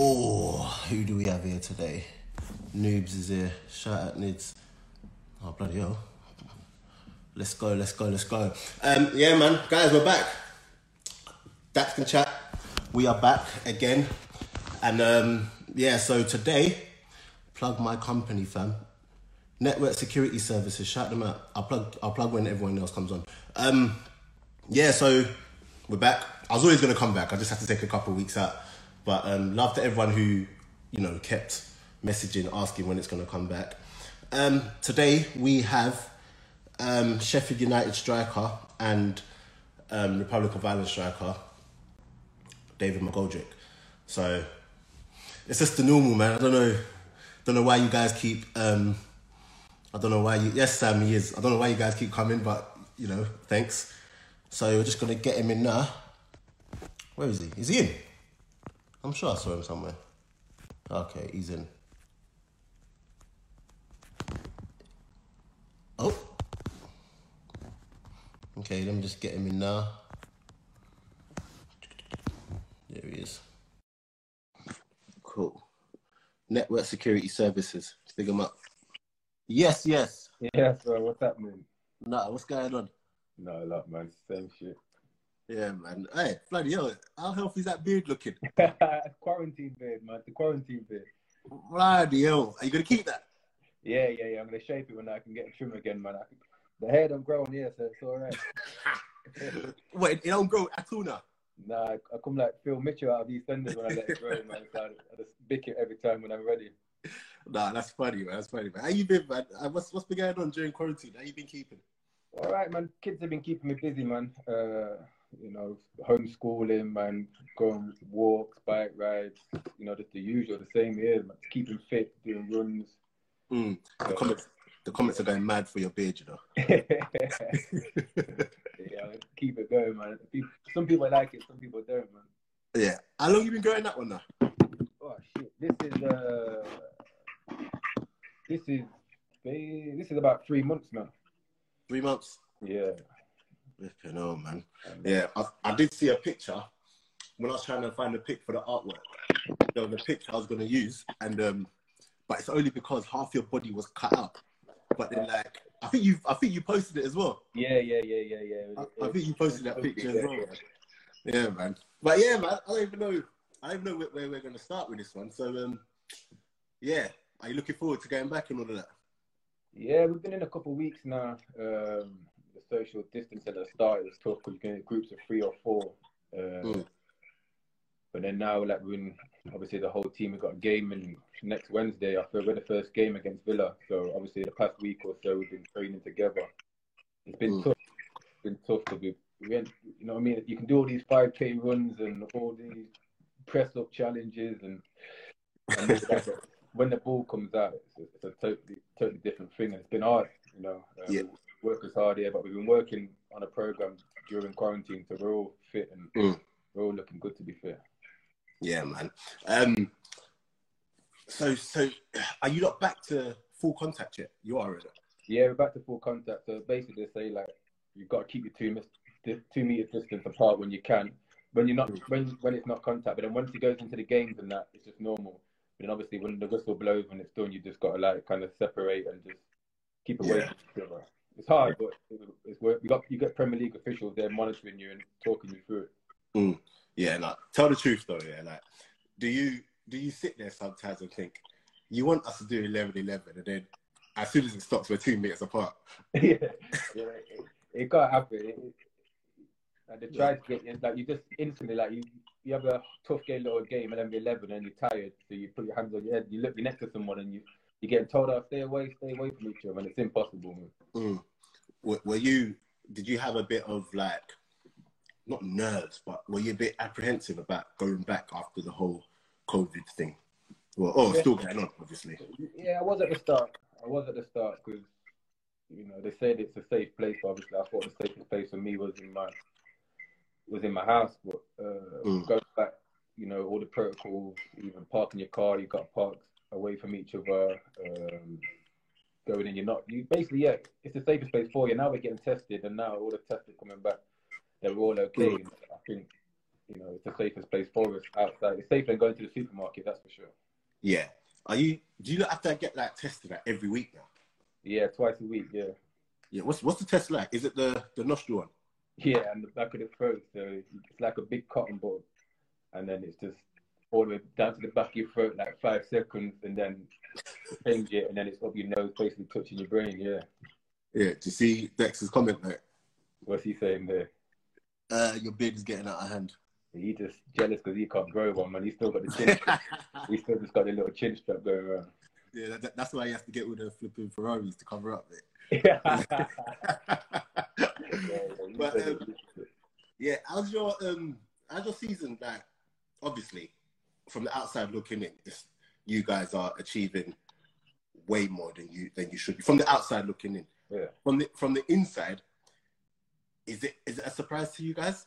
Oh, who do we have here today? Noobs is here. Shout out Nids. Oh bloody hell. Let's go, let's go, let's go. Um, yeah, man, guys, we're back. Dax can chat. We are back again, and um, yeah. So today, plug my company, fam. Network Security Services. Shout them out. I'll plug. I'll plug when everyone else comes on. Um, yeah. So we're back. I was always gonna come back. I just had to take a couple of weeks out. But um, love to everyone who you know kept messaging, asking when it's gonna come back. Um, today we have um, Sheffield United striker and um, Republic of Ireland striker David McGoldrick. So it's just the normal man. I don't know, don't know why you guys keep. Um, I don't know why you. Yes, Sam, he is. I don't know why you guys keep coming, but you know, thanks. So we're just gonna get him in now. Where is he? Is he in? I'm sure I saw him somewhere. Okay, he's in. Oh. Okay, let me just get him in now. There he is. Cool. Network Security Services. Figure him up. Yes, yes. Yeah, so what's happening? Nah, what's going on? No, a lot, man. Same shit. Yeah, man. Hey, bloody hell. How healthy is that beard looking? quarantine beard, man. The quarantine beard. Bloody hell. Are you going to keep that? Yeah, yeah, yeah. I'm gonna shape it when I can get a trim again, man. I can... The hair don't grow on here, so it's all right. Wait, it don't grow at all now? Nah, I, come like Phil Mitchell out of these EastEnders when I let it grow, man. So I, I just bick it every time when I'm ready. Nah, that's funny, man. That's funny, man. How you been, man? Uh, What's what's been going on during quarantine? How you been keeping? All right, man. Kids have been keeping me busy, man. Uh, you know, homeschooling, man, going walks, bike rides, you know, just the usual, the same here, man. Keeping fit, doing runs. Mm. The comments, the comments are going mad for your beard, you know. yeah, keep it going, man. Some people like it, some people don't, man. Yeah. How long you been growing that one now? Oh shit! This is uh, this is this is about three months now. Three months. Yeah. Flipping hell, man. Yeah, I, I did see a picture when I was trying to find a pic for the artwork. There was a picture I was going to use, and um, but it's only because half your body was cut out. But then, like, I think you, I think you posted it as well. Yeah, yeah, yeah, yeah, yeah. I, I think you posted that picture as well. Man. Yeah, man. But yeah, man. I don't even know. I don't even know where, we're going to start with this one. So, um, yeah. Are you looking forward to going back and all of that? Yeah, we've been in a couple of weeks now. Um, the social distance at the start was tough because you can get groups of three or four. Uh, Mm. But then now, like, we're obviously the whole team have got a game in next Wednesday. After we're the first game against Villa, so obviously the past week or so we've been training together. It's been Mm. tough. It's been tough to be. We went, you know what I mean? You can do all these 5k runs and all these press up challenges and, and this, that, but when the ball comes out, it's a, it's a totally totally different thing. And it's been hard, you know. Um, Yeah. Work is hard here, but we've been working on a program during quarantine, so we're all fit and Mm. we're all looking good to be fit. Yeah, man. Um, so, so are you not back to full contact yet? You are, already. Yeah, we're back to full contact. So basically, they say like you've got to keep your two mis- two meter distance apart when you can. When you're not, when when it's not contact, but then once it goes into the games and that, it's just normal. But then obviously, when the whistle blows when it's done, you just got to like kind of separate and just keep away Yeah. from each other. It's hard, but it's work. You got you got Premier League officials there monitoring you and talking you through it. Mm. Yeah, no. Tell the truth though, yeah. Like, do you do you sit there sometimes and think you want us to do 11-11 and then as soon as it stops, we're two meters apart? yeah, yeah, it, it can't happen. It, it, like they try to get you, like you just instantly like you you have a tough game, little game, and then be eleven, and you're tired, so you put your hands on your head, you look you're next to someone, and you you're getting told, "Oh, stay away, stay away from each other," and it's impossible. Man. Mm. Were, were you? Did you have a bit of like, not nerves, but were you a bit apprehensive about going back after the whole COVID thing? Well, oh, Yeah. still going on, obviously. Yeah, I was at the start. I was at the start because you know they said it's a safe place. But obviously, I thought the safest place for me was in my was in my house. But uh, Mm. go back, you know, all the protocols, even parking your car, you got to park away from each other. Um, going in, you're not. You basically, yeah, it's the safest place for you. Now we're getting tested, and now all the tests are coming back. They're all okay. Mm. I think you know, it's the safest place for us outside. It's safer than going to the supermarket, that's for sure. Yeah. Are you? Do you have to get like tested like every week now? Yeah, twice a week. Yeah. Yeah. What's what's the test like? Is it the the nostril one? Yeah, and the back of the throat. So it's like a big cotton ball, and then it's just all the way down to the back of your throat, like five seconds, and then change it, and then it's up your nose, basically touching your brain. Yeah. Yeah. Do you see Dex's comment there? What's he saying there? Uh, your beard is getting out of hand. He just jealous because he can't grow one, man. He's still got the chin. strap. he still just got the little chin strap going around. Yeah, that, that's why he has to get all the flipping Ferraris to cover up it. yeah. But, um, yeah, how's your um, how's your season? Like, obviously, from the outside looking in, it's, you guys are achieving way more than you than you should be. From the outside looking in, yeah. From the from the inside, is it is it a surprise to you guys?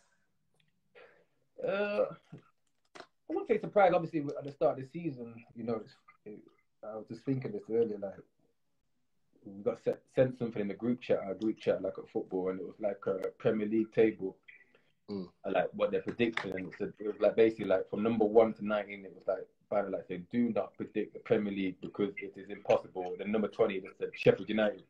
Uh, I wouldn't say surprise. Obviously, at the start of the season, you know, it's, it, I was just thinking this earlier. Like, we got set, sent something in the group chat, our group chat, like a football, and it was like a Premier League table, Mm. and like what they're predicting, and it was, it was like basically like from number one to nineteen, it was like by like saying, do not predict the Premier League because it is impossible. Then number twenty, they said Sheffield United.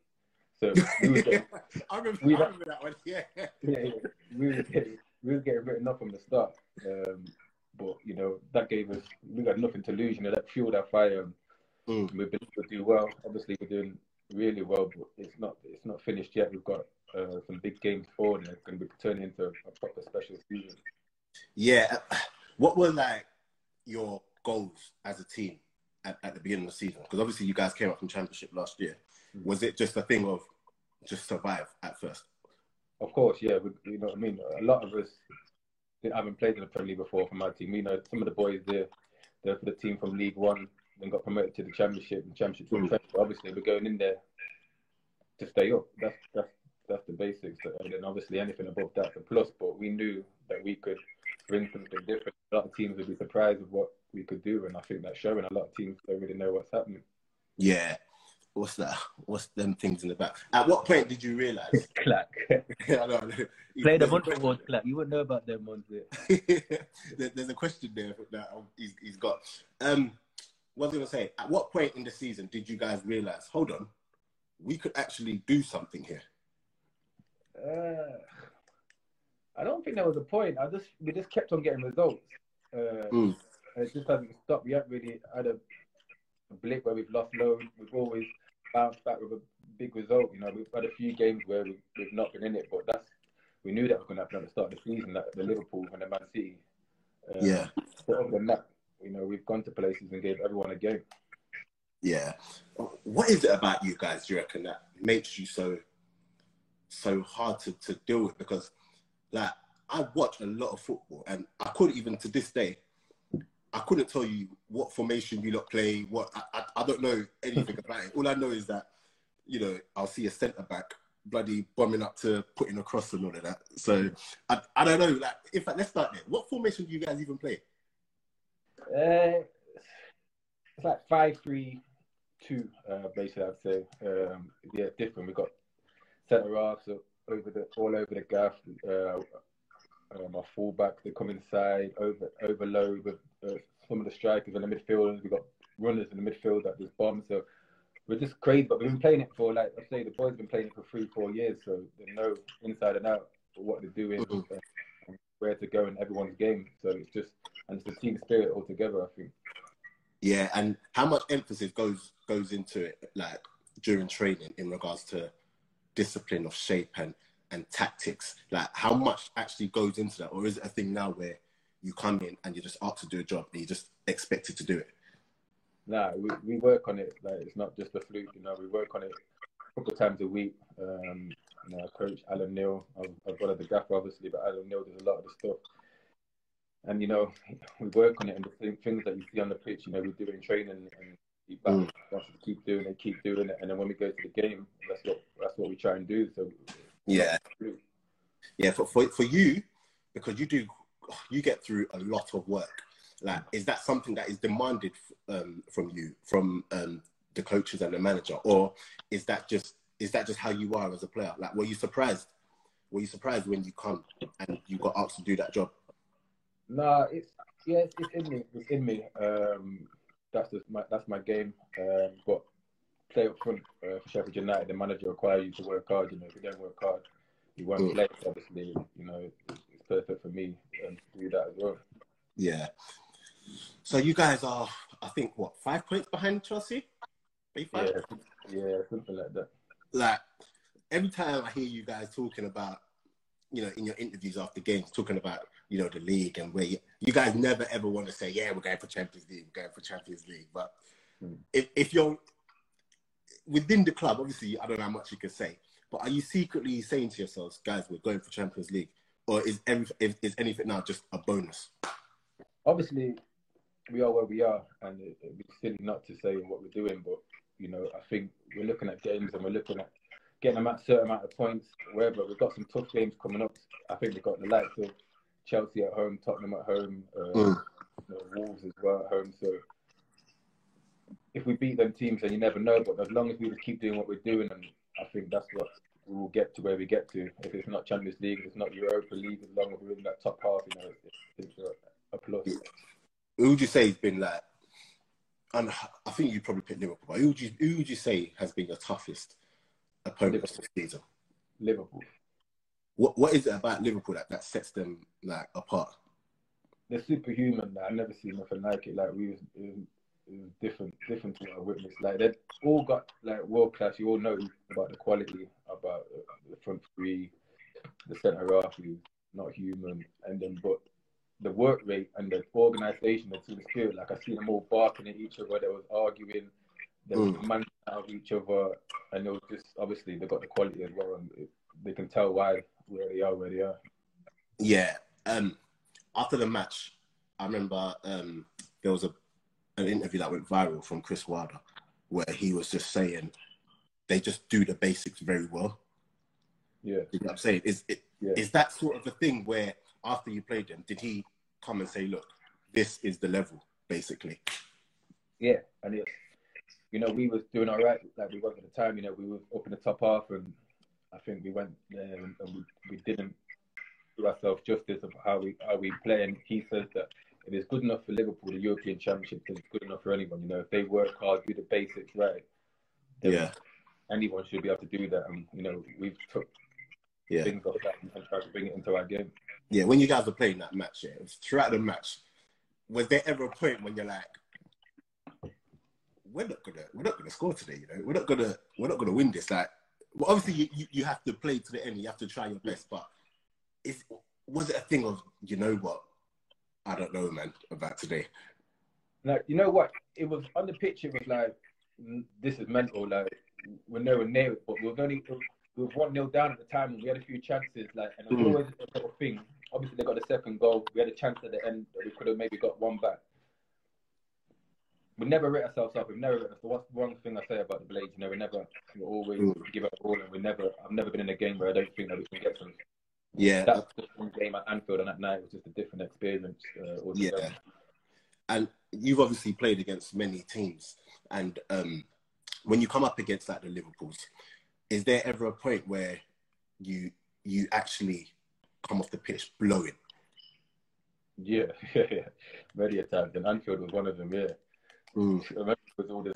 So we were getting, I remember, we- I remember that one. Yeah. yeah, yeah, we were getting, we were getting written off from the start. Um, but you know that gave us we got nothing to lose. You know that fueled our fire. Mm. We've been able to do well. Obviously, we're doing really well, but it's not it's not finished yet. We've got uh, some big games forward, and it's going to be turning into a proper special season. Yeah. What were like your goals as a team at, at the beginning of the season? Because obviously you guys came up from championship last year. Mm. Was it just a thing of just survive at first? Of course, yeah, we, you know what I mean. A lot of us haven't played in the Premier League before from my team. You know some of the boys there, they're for the team from League One, then got promoted to the Championship and Championship. to Mm. Premier. Obviously, we're going in there to stay up. That's that's that's the basics. And then obviously anything above that's a plus. But we knew that we could bring something different. A lot of teams would be surprised with what we could do, and I think that's showing. A lot of teams don't really know what's happening. Yeah. What's that? What's them things in the back? At what point did you realise? Clack. I know, I know. Play the There's a Monday question- ones, Clack. You wouldn't know about them ones there. There- There's a question there that he's, he's got. Um, what was I to say? At what point in the season did you guys realise, hold on, we could actually do something here? Uh, I don't think there was a point. I just we just kept on getting results. Uh, Mm. It just hasn't stopped. We haven't really had a, a blip where we've lost loads. We've always bounced back with a big result. You know, we've had a few games where we've, we've not been in it, but that's we knew that was going to happen at the start of the season. That the Liverpool and the Man City. Uh, Yeah. But other than that, you know, we've gone to places and gave everyone a game. Yeah. What is it about you guys, do you reckon, that makes you so so hard to, to deal with? Because like I watch a lot of football and I couldn't even to this day, I couldn't tell you what formation you lot play, what I, I, I don't know anything about it. All I know is that, you know, I'll see a centre back bloody bombing up to putting across and all of that. So I, I don't know, like in fact let's start there. What formation do you guys even play? Uh, it's like five, three, two. Uh, basically, I'd say. Um, yeah, different. We've got centre halves over the all over the gaff. Uh, um, our fullbacks they come inside, over overload with uh, some of the strikers and the midfielders. We've got runners in the midfield that just bomb. So we're just crazy. But we've been playing it for like I say, the boys have been playing it for three, four years. So they know inside and out what they're doing. Mhm. Where to go in everyone's game, so it's just and it's the team spirit altogether. I think. Yeah, and how much emphasis goes goes into it, like during training, in regards to discipline of shape and and tactics. Like, how much actually goes into that, or is it a thing now where you come in and you're just asked to do a job and you're just expected to do it? Nah, we, we work on it. Like it's not just a fluke, you know. We work on it a couple of times a week. Um, know, coach Alan Knill, I've, I've got the gaffer obviously, but Alan Knill does a lot of the stuff. And you know, we work on it, and the same things that you see on the pitch, you know, we do in training, and we back Mm. keep doing it, keep doing it, and then when we go to the game, that's what that's what we try and do. So Yeah, yeah. For for, for you, because you do, you get through a lot of work. Like, is that something that is demanded um, from you, from um, the coaches and the manager, or is that just is that just how you are as a player? Like, were you surprised? Were you surprised when you come and you got asked to do that job? Nah, it's yeah, it's, it's in me. It's in me. Um, that's just my that's my game. Um, but play up front uh, for Sheffield United. The manager requires you to work hard. You know, if you don't work hard, you won't Mm. play. Obviously, you know, it's, it's perfect for me um, to do that as well. Yeah. So you guys are, I think, what five points behind Chelsea? Five? Yeah, yeah, something like that. Like every time I hear you guys talking about, you know, in your interviews after games, talking about, you know, the league and where you, you guys never ever want to say, yeah, we're going for Champions League, we're going for Champions League. But Mm. if if you're within the club, obviously, I don't know how much you can say, but are you secretly saying to yourselves, guys, we're going for Champions League, or is every, is, is anything now just a bonus? Obviously, we are where we are, and it, it'd be silly not to say what we're doing. But you know, I think we're looking at games and we're looking at getting them at a certain amount of points. Wherever we've got some tough games coming up. I think we've got the likes of Chelsea at home, Tottenham at home, uh, Mm. you know, Wolves as well at home. So if we beat them teams, then you never know. But as long as we just keep doing what we're doing, and I think that's what we will get to where we get to. If it's not Champions League, if it's not Europa League, as long as we're in that top half, you know, it's, it's a, a plus. Who would you say has been like? And I think you probably picked Liverpool. But who would you who would you say has been your toughest opponent this season? Liverpool. What what is it about Liverpool that, that sets them like apart? They're superhuman. Like, I've never seen nothing like it. Like we was, it was, it was different, different to what I witnessed. Like they've all got like world class. You all know about the quality, about uh, the front three, the centre half who's not human, and then but the work rate and the organisation, the team spirit. Like I see them all barking at each other. They was arguing. They was Mm. man out of each other, and it was just obviously they got the quality as well, and it, they can tell why where they are, where they are. Yeah. Um. After the match, I remember um there was a an interview that went viral from Chris Wilder where he was just saying they just do the basics very well. Yeah. You know what I'm saying? Is it Yeah. is that sort of a thing where after you played them, did he come and say, look, this is the level, basically? Yeah, and it, you know, we was doing all right. Like we was at the time, you know, we were up in the top half, and I think we went there and, and we, we didn't do ourselves justice of how we how we play. And he says that if it's good enough for Liverpool, the European Championship, then it's good enough for anyone. You know, if they work hard, do the basics right, then Yeah. anyone should be able to do that. And you know, we've took Yeah. things off that and tried to bring it into our game. Yeah, when you guys were playing that match, yeah, throughout the match, was there ever a point when you're like, we're not gonna, we're not gonna score today, you know, we're not gonna, we're not gonna win this. Like, well, obviously you, you, you have to play to the end, you have to try your best, but is was it a thing of, you know what, I don't know, man, about today. Like, you know what? It was on the pitch. It was like, this is mental. Like, we're nowhere near it, but we were only we were one nil down at the time, and we had a few chances. Like, and it was Mm. always a little thing. Obviously, they got the second goal. We had a chance at the end that we could have maybe got one back. We never writ ourselves up. We've never. So what's one thing I say about the Blades? You know, we never, we always Mm. give up all, and we never. I've never been in a game where I don't think that we can get some. Yeah, That's just one game at Anfield, and that night was just a different experience. Uh. Yeah. and you've obviously played against many teams, and um, when you come up against like the Liverpools, is there ever a point where you you actually come off the pitch blowing? Yeah, yeah, yeah. Many a times, and Anfield was one of them. Yeah. Mm. I remember it was all this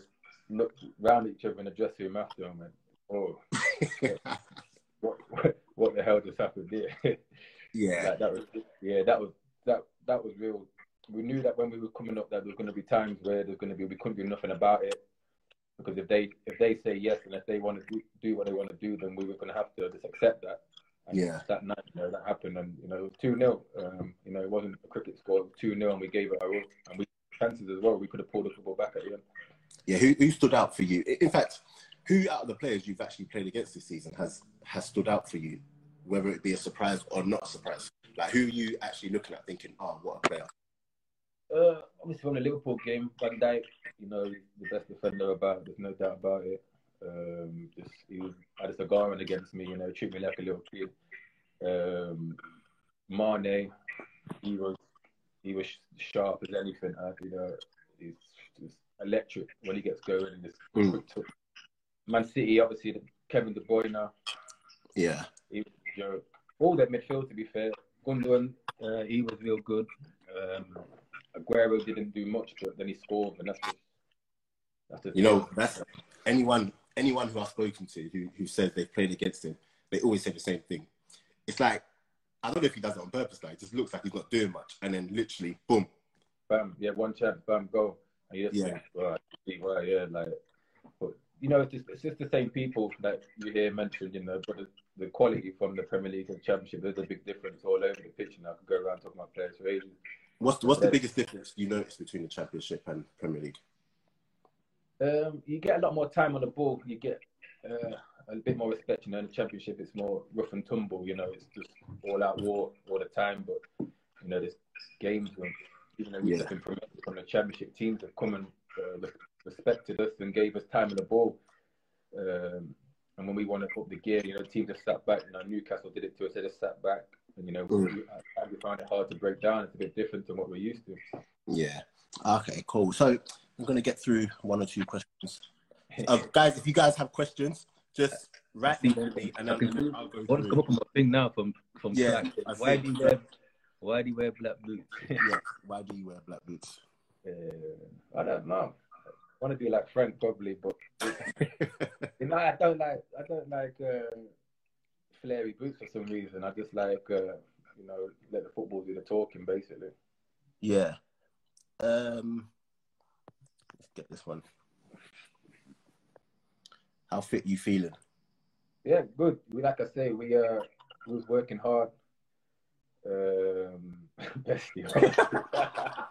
look round each other in the dressing room after, and went, "Oh, what, what, what the hell just happened there?" yeah, like, that was, yeah, that was that that was real. We knew that when we were coming up, that there was going to be times where there's going to be we couldn't do nothing about it because if they if they say yes and if they want to do, do what they want to do, then we were going to have to just accept that. And Yeah. That night, you know, that happened, and you know, two 0 um, You know, it wasn't a cricket score. Two 0 and we gave it our all, and we chances as well. We could have pulled the football back at the end. yeah. Who who stood out for you? In fact, who out of the players you've actually played against this season has has stood out for you, whether it be a surprise or not a surprise? Like who are you actually looking at, thinking, "Oh, what a player." Uh, obviously from the Liverpool game, Van Dijk, you know, the best defender about. There's no doubt about it. Um, just he was had a cigar on against me, you know, treat me like a little kid. Um, Mane, he was he was sharp as anything. Uh, you know, he's just electric when he gets going and just Mm. Man City, obviously, Kevin De Bruyne, now Yeah, he a joke. All that midfield, to be fair. Gundogan, uh, he was real good. Um, Aguero didn't do much, but then he scored, and that's just, that's just You know, that's anyone anyone who I've spoken to who, who says they've played against him, they always say the same thing. It's like I don't know if he does it on purpose, like it just looks like he's not doing much, and then literally, boom. bam, yeah, one chance, bam, go. And you just Yeah. think, right, right, yeah, like, but you know, it's just, it's just the same people that you hear mentioned, you know, but the, the quality from the Premier League and Championship, there's a big difference all over the pitch, and I could go around talking about players for ages. What's what's the biggest difference you notice between the Championship and Premier League? Um, you get a lot more time on the ball. You get uh, a bit more respect. You know, in the championship, it's more rough and tumble. You know, it's just all out war all the time. But you know, there's games when even though we've Yeah. been promoted from the championship, teams have come and uh, respected us and gave us time on the ball. Um, and when we want to put the gear, you know, teams have sat back. You know, Newcastle did it to us. They just sat back, and you know, Mm. we, I- we find it hard to break down. It's a bit different than what we're used to. Yeah. Okay, cool. So I'm gonna get through one or two questions. Uh, guys, if you guys have questions, just write them me and I can then I'll go What's through. come up on my thing now from from Yeah, Slack? Why do you wear Why do you wear black boots? Yeah. Why do you wear black boots? uh, I don't know. I want to be like Frank probably, but you know, I don't like I don't like uh, flary boots for some reason. I just like uh, you know let the football do the talking basically. Yeah. Um. Get this one. How fit you feeling? Yeah, good. We like I say, we uh we was working hard. Um, bestie.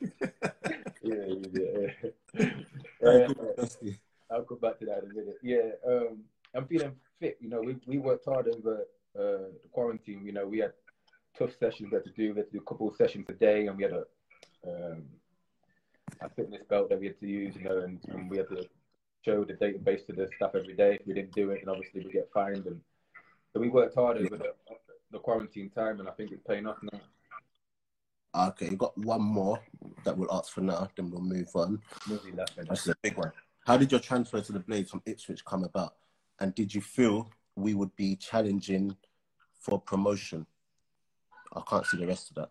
yeah, yeah. Uh, I'll come back to that in a minute. Yeah, um, I'm feeling fit. You know, we, we worked hard over uh, the quarantine. You know, we had tough sessions we had to do. We had to do a couple of sessions a day, and we had a a fitness belt that we had to use. You know, and, and we had to show the database to the staff every day. If we didn't do it, and obviously we get fined. And so we worked hard over the, the quarantine time, and I think it's paying off now. Okay, you got one more that we'll ask for now, then we'll move on. Movie laughing. This is a big one. How did your transfer to the Blades from Ipswich come about? And did you feel we would be challenging for promotion? I can't see the rest of that.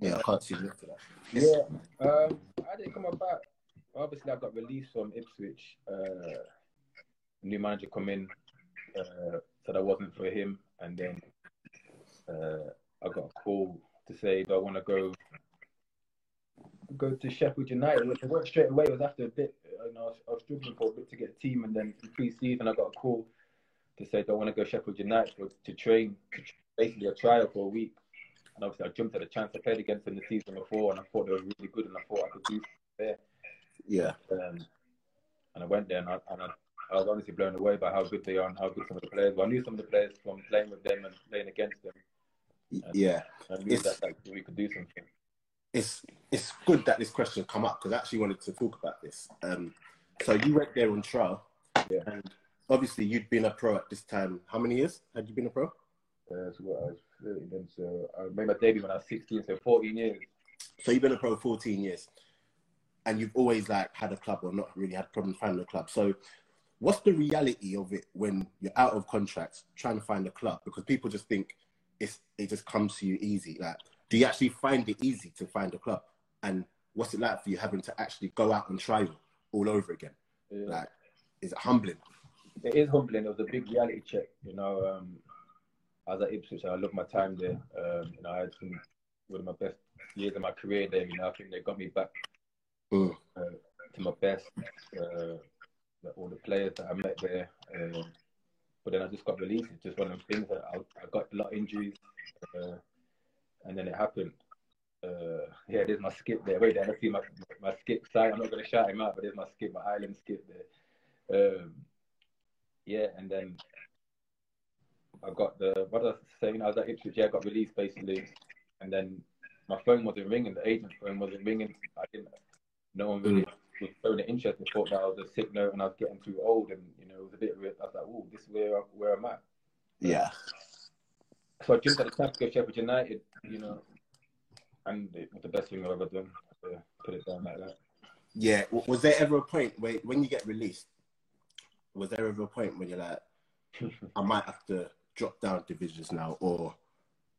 Yeah, I can't see the rest that. Yeah, um, I didn't come about. Obviously, I got released from Ipswich. Uh, new manager come in, uh, said I wasn't for him, and then uh, I got a call to say, "Do I want to go go to Sheffield United?" It worked straight away. It was after a bit. You know, I was, I was struggling for a bit to get a team, and then in pre-season, I got a call to say, "Do I want to go Sheffield United for, to train?" Basically, a trial for a week. And obviously, I jumped at the chance. I played against them the season before, and I thought they were really good, and I thought I could do there. Yeah, Um, and I went there, and, I, and I, I was honestly blown away by how good they are and how good some of the players were. I knew some of the players from playing with them and playing against them. yeah. I knew that like, we could do something. It's it's good that this question come up because I actually wanted to talk about this. Um, so you went there on trial, Yeah. and obviously you'd been a pro at this time. How many years had you been a pro? Uh, so what, 30 so I made my debut when I was 16, so 14 years. So you've been a pro 14 years, and you've always like had a club or not really had problems finding a club. So what's the reality of it when you're out of contract trying to find a club? Because people just think it's it just comes to you easy. Like, do you actually find it easy to find a club? And what's it like for you having to actually go out and try all over again? Yeah. Like, is it humbling? it is humbling. It was a big reality check, you know. Um, I was at Ipswich, I loved my time there. Um, you know, I had some one of my best years of my career there. You know, I think they got me back Mm. uh, to my best. Uh, the- all the players that I met there. Um, but then I just got released. It's just one of those things that I, I got a lot of injuries, uh, and then it happened. Uh, yeah, there's my skip there. Wait, there, I see my my skip side. I'm not going to shout him out, but there's my skip, my island skip there. Um, yeah, and then I got the what was I saying? I was at Ipswich. Yeah, I got released basically, and then my phone wasn't ringing. The agent's phone wasn't ringing. I didn't. No one really was showing an interest. They thought that I was a sick note and I was getting too old, and you know it was a bit. weird. I was like, "Oh, this is where where I'm at." Yeah. So I jumped at the chance to go Sheffield United, you know, and it was the best thing I've ever done. To put it down like that. Yeah. Was there ever a point where when you get released, was there ever a point when you're like, I might have to drop down divisions now, or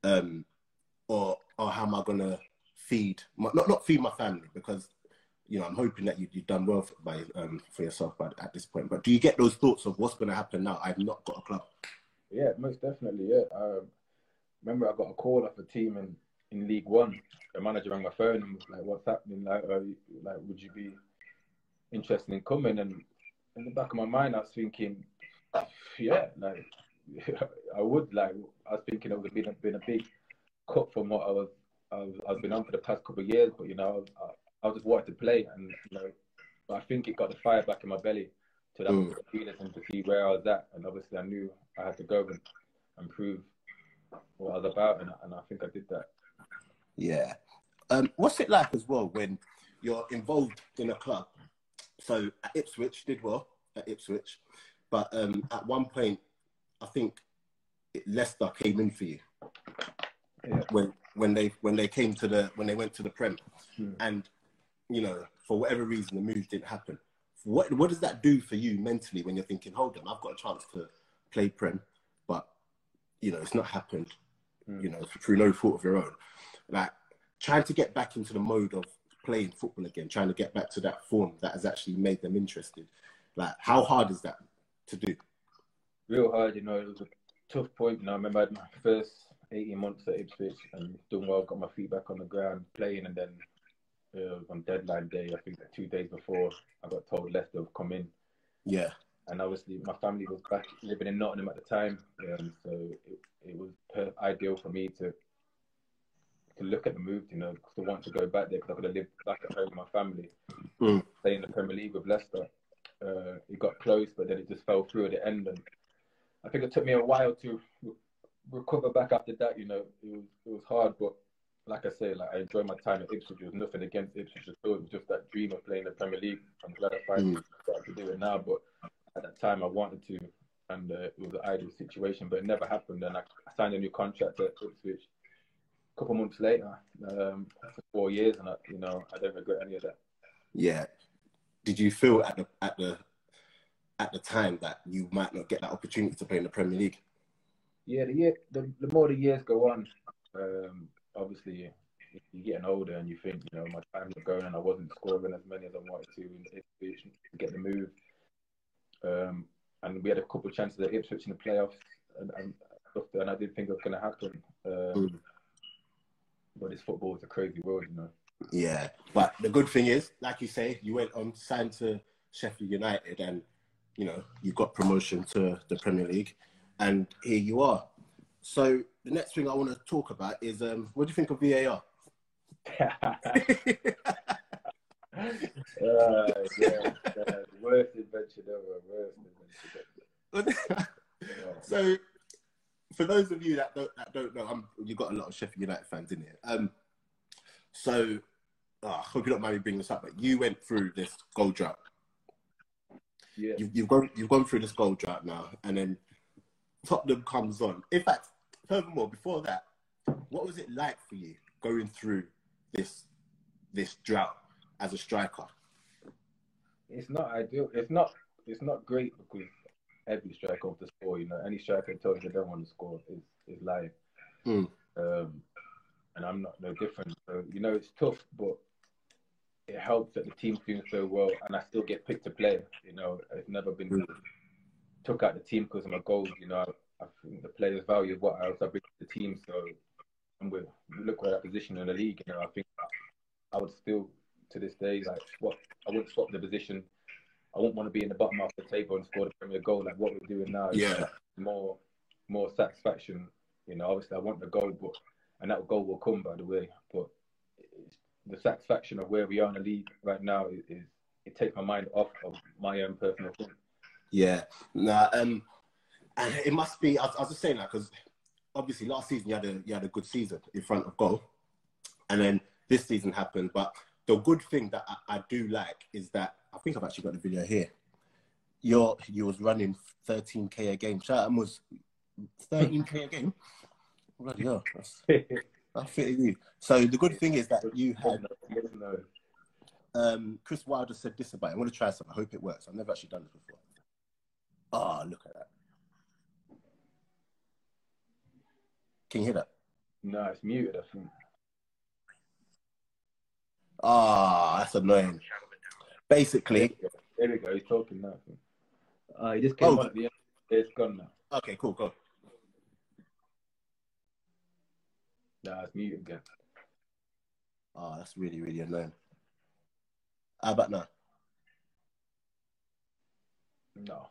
um, or or how am I gonna feed my, not not feed my family because you know I'm hoping that you, you've done well for, by um, for yourself by, at this point. But do you get those thoughts of what's gonna happen now? I've not got a club. Yeah, most definitely. Yeah. Um, remember, I got a call off a team in, in League One. The manager rang my phone and was like, "What's happening? Like, uh, like, would you be interested in coming?" And in the back of my mind, I was thinking, "Yeah, like, I would." Like, I was thinking it would have been a, been a big cut from what I was I've, I've been on for the past couple of years. But you know, I, I just wanted to play, and you know, I think it got the fire back in my belly to that mm. and to see where I was at. And obviously, I knew I had to go and, and prove what I was about, and, and I think I did that. Yeah. Um, what's it like as well when you're involved in a club? So at Ipswich did well at Ipswich, but um, at one point, I think Leicester came in for you yeah. when when they when they came to the when they went to the Prem, hmm. and you know for whatever reason the move didn't happen. What what does that do for you mentally when you're thinking, hold on, I've got a chance to play Prem, but you know it's not happened. Hmm. You know through no fault of your own. Like trying to get back into the mode of playing football again, trying to get back to that form that has actually made them interested. Like how hard is that to do? Real hard, you know. It was a tough point. You know, I remember I had my first 18 months at Ipswich and doing well, got my feet back on the ground, playing, and then uh, on deadline day, I think two days before, I got told Leicester have come in. Yeah. And obviously, my family was back living in Nottingham at the time, um, so it, it was per- ideal for me to to look at the move, you know, to want to go back there because I could have lived back at home with my family, mm. stay in the Premier League with Leicester. Uh, it got close, but then it just fell through at the end, and I think it took me a while to recover back after that. You know, it was it was hard, but like I say, like I enjoyed my time at Ipswich. It was nothing against Ipswich at all. It was just that dream of playing the Premier League. I'm glad I finally mm. started to do it now, but at that time I wanted to, and uh, it was an ideal situation, but it never happened. And I, I signed a new contract at Ipswich. A couple months later, um, for four years, and I, you know, I don't regret any of that. Yeah. Did you feel at the at the at the time that you might not get that opportunity to play in the Premier League? yeah, the year, the, the more the years go on, um, obviously you're getting older and you think, you know, my time's not going and I wasn't scoring as many as I wanted to to get the move. Um, and we had a couple of chances at Ipswich in the playoffs, and, and, and I didn't think it was going to happen. Um, mm. But this football is a crazy world, you know. Yeah, but the good thing is, like you say, you went on signed to Sheffield United, and you know you got promotion to the Premier League and here you are. So the next thing I want to talk about is um, what do you think of VAR? uh, yeah, yeah, worst invention ever. Worst invention ever. so, for those of you that don't that don't know, I'm, you've got a lot of Sheffield United fans in here. Um, so, oh, I hope you don't mind me bringing this up, but you went through this goal drought. Yeah. You've, you've gone you've gone through this goal drought now, and then Tottenham comes on. In fact, furthermore, before that, what was it like for you going through this this drought as a striker? It's not ideal. It's not. It's not great because every striker wants to score. You know, any striker tells you they don't want to score is is lying. Mm. Um, and I'm not no different. So you know, it's tough, but it helps that the team's doing so well, and I still get picked to play. You know, it's never been mm took out the team because of my goals. You know, I, think the players value what else I bring to the team. So, and we look at that position in the league. You know, I think I would still, to this day, like what I wouldn't swap the position. I wouldn't want to be in the bottom half of the table and score the Premier goal like what we're doing now. Yeah, more, more satisfaction. You know, obviously I want the goal, but and that goal will come by the way. But the satisfaction of where we are in the league right now is, is it takes my mind off of my own personal thing. Yeah, nah, um, and it must be. I was, I was just saying that because obviously last season you had a you had a good season in front of goal, and then this season happened. But the good thing that I, I do like is that I think I've actually got the video here. You're you was running 13k a game. Chatham was 13k a game. Bloody hell, that's fit you. So the good thing is that you had. Um, Chris Wilder said this about it. I want to try something. I hope it works. I've never actually done this before. Oh, look at that. Can you hear that? No, it's muted. I think. Ah, that's annoying. Basically, There we go. He's talking now. Uh, he just came Oh. on at the end. It's gone now. okay, cool, cool. Nah, it's muted again. Ah, that's really, really annoying. How about now? No.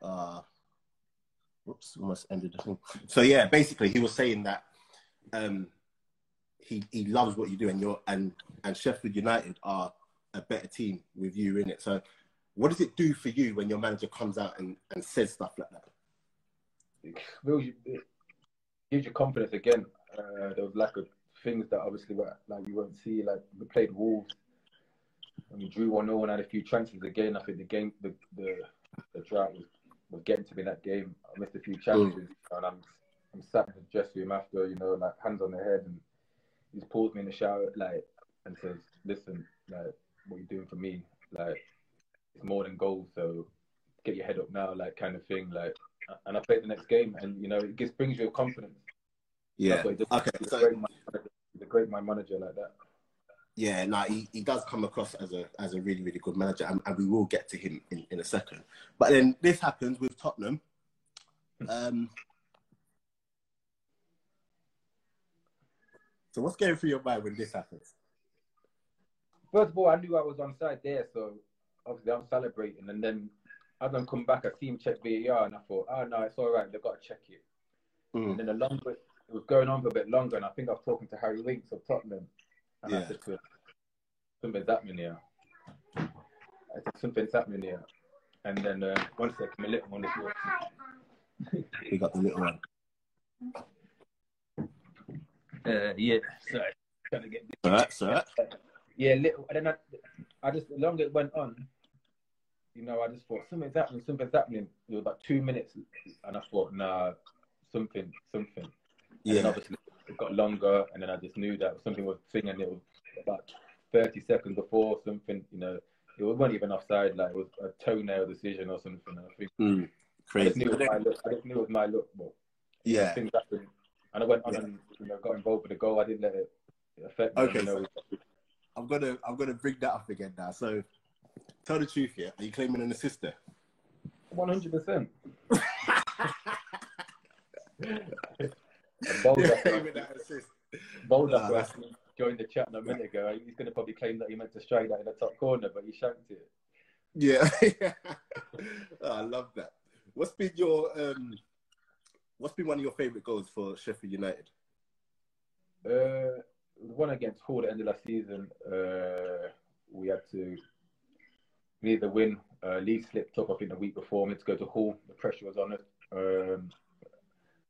uh whoops almost ended the thing so yeah basically he was saying that um he he loves what you do and you're and and sheffield united are a better team with you in it so what does it do for you when your manager comes out and and says stuff like that it gives you confidence again. Uh, there was lack of things that obviously were, like you won't see. Like we played Wolves and we drew one 0 and had a few chances again. I think the game, the the, the drought was, was getting to me that game. I missed a few chances and I'm I'm sat in the dressing room after, you know, like hands on the head and he just pulls me in the shower like and says, "Listen, like what you're doing for me, like it's more than goals. So get your head up now, like kind of thing, like." And I played the next game, and you know it just brings you confidence. yeah does. okay He's, so a great manager. He's a great man manager like that. yeah no he, he does come across as a as a really really good manager and, and we will get to him in, in a second but then this happens with tottenham um so what's going through your mind when this happens First of all, I knew I was on side there, so obviously I'm celebrating. And then as I'm come back, I see him check VAR, and I thought, oh no, it's all right. They've got to check it. Mm. And then the longer it was going on for a bit longer, and I think I was talking to Harry Winks of Tottenham, and I Yeah. said to him, something's happening here. I said, something's happening here. And then uh, one second, my little one is walking. we got the little one Uh, yeah, sorry. Trying to get all right so Yeah, little. And then I, I just, the longer it went on, you know, I just thought something's happening, something's happening. It was about two minutes, and I thought, nah, something, something. And then yeah obviously it got longer, and then I just knew that something was singing. It was about 30 seconds before something, you know, it wasn't even offside, like it was a toenail decision or something. And I think Mm, I just crazy. knew it was my look. I just knew it was my look, but Yeah. things happened. And I went on Yeah. and you know got involved with the goal. I didn't let it affect me. Okay, You know, I'm gonna I'm gonna bring that up again now. So tell the truth here. Are you claiming an assist there? one hundred percent. You're Baldock, claiming that assist. Baldock Nah, joined the chat a minute ago. He's going to probably claim that he meant to strike that in the top corner, but he shanked it. Yeah. Oh, I love that. What's been your um what's been one of your favourite goals for Sheffield United? Uh, the one against Hull at the end of last season, uh, we had to we needed the win. Uh, Leeds slipped up, I think, the week before. We had to go to Hull. The pressure was on us. Um,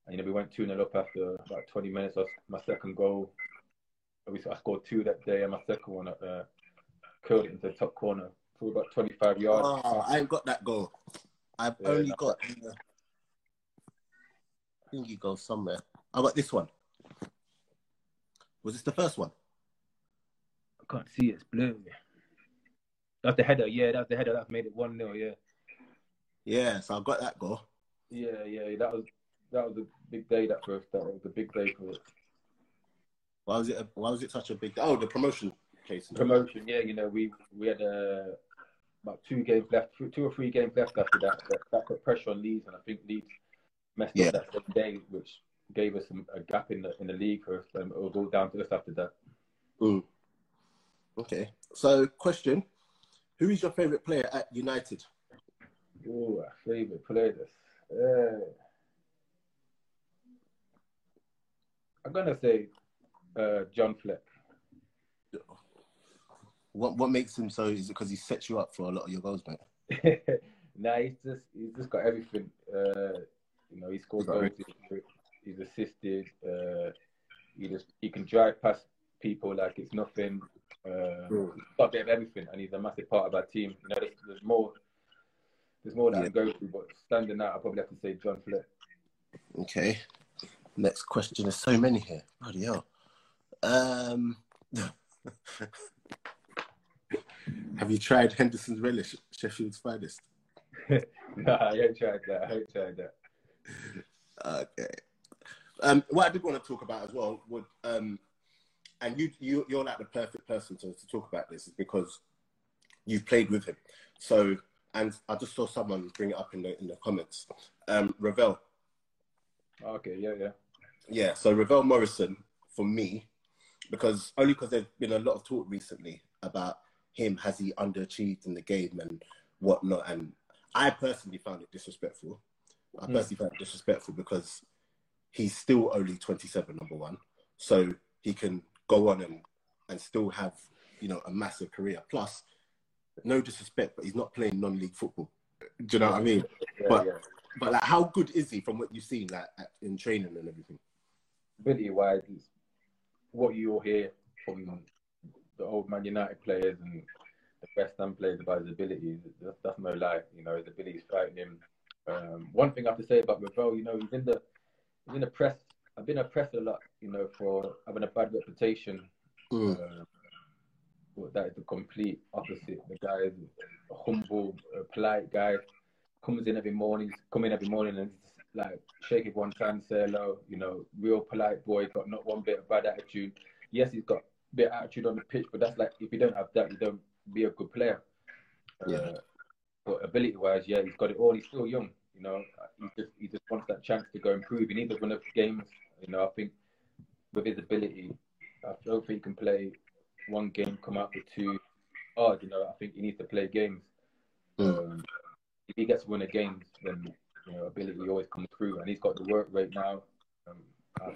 and, you know, we went 2 0 up after about 20 minutes. That's my second goal. Obviously, I scored two that day, and my second one uh, curled it into the top corner for about 25 yards. Oh, I ain't got that goal. I've Yeah, only got uh, I think you go somewhere. I got this one. Was this the first one? I can't see it. It's blue. That's the header. Yeah, that's the header. That's made it 1 0. Yeah. Yeah, so I got that goal. Yeah, yeah. That was that was a big day. That first. That was a big day for us. Why was it? A, why was it such a big? Oh, the promotion case. promotion. Yeah, you know, we we had uh, about two games left, two or three games left after that. That, that put pressure on Leeds, and I think Leeds messed Yeah. up that day, which gave us some, a gap in the in the league for us. And it was all down to us after that. Mm. Okay. So, question: Who is your favourite player at United? Oh, our favorite players. Uh, I'm gonna say uh, John Fleck. What What makes him so? Is it because he sets you up for a lot of your goals, mate? nah, he's just he's just got everything. Uh, you know, he scores goals. He's, he's assisted. Uh, he just he can drive past people like it's nothing. Uh, Mm. a bit of everything, and he's a massive part of our team. You know, there's, there's more. There's more that I can go through, but standing out, I probably have to say John Fleck. Okay. Next question. There's so many here. Bloody hell. Um, have you tried Henderson's relish, Sheffield's finest? nah, I ain't tried that. I ain't tried that. Okay. Um, what I did want to talk about as well would, um, and you, you you're like the perfect person to, to talk about this because you've played with him. So, and I just saw someone bring it up in the in the comments. Um, Ravel. Okay, yeah, yeah, yeah. So Ravel Morrison for me, because only because there's been a lot of talk recently about him has he underachieved in the game and whatnot, and I personally found it disrespectful. I hmm. personally mm. found it disrespectful because he's still only 27, number one, so he can go on and and still have you know a massive career. Plus, no disrespect, but he's not playing non-league football. Do you know what I mean? Yeah, but yeah. but like, how good is he from what you've seen like in training and everything? Ability wise, what you all hear from the old Man United players and the West Ham players about his abilities. That's, that's no lie. You know, his ability is frightening him. Um, one thing I have to say about Ravel, you know, he's in the he's in the press. I've been oppressed a lot, you know, for having a bad reputation. Mm. Uh, that is the complete opposite. The guy is a humble, a polite guy. Comes in every morning, come in every morning and like shake everyone's hand, say hello. You know, real polite boy, got not one bit of bad attitude. Yes, he's got a bit of attitude on the pitch, but that's like if you don't have that, you don't be a good player. Yeah. Uh, but ability wise, yeah, he's got it all. He's still young. You know, he just he just wants that chance to go improve. He needs to win a games. You know, I think with his ability, I don't think he can play one game, come out with two. Oh, you know, I think he needs to play games. Um, if he gets to win a game, then you know, ability always comes through, and he's got the work right now. Um, I, I, you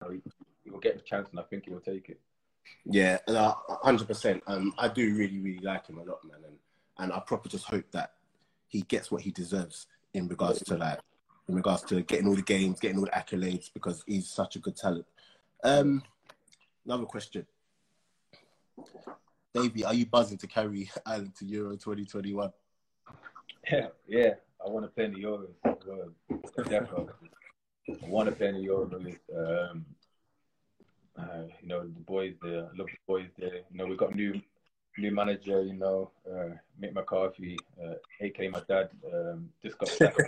know, he, he, will get a chance, and I think he will take it. Yeah, hundred percent. Um, I do really, really like him a lot, man, and and I probably just hope that he gets what he deserves in regards to like in regards to getting all the games, getting all the accolades because he's such a good talent. Um, another question. Davey, are you buzzing to carry Ireland to Euro 2021? Yeah, yeah. I want to play in the Euros. Definitely. I want to play in the Euros. Um, uh, you know, the boys there. I love the boys there. You know, we've got new new manager, you know, uh, Mick McCarthy, uh, aka my dad, um, just got sacked.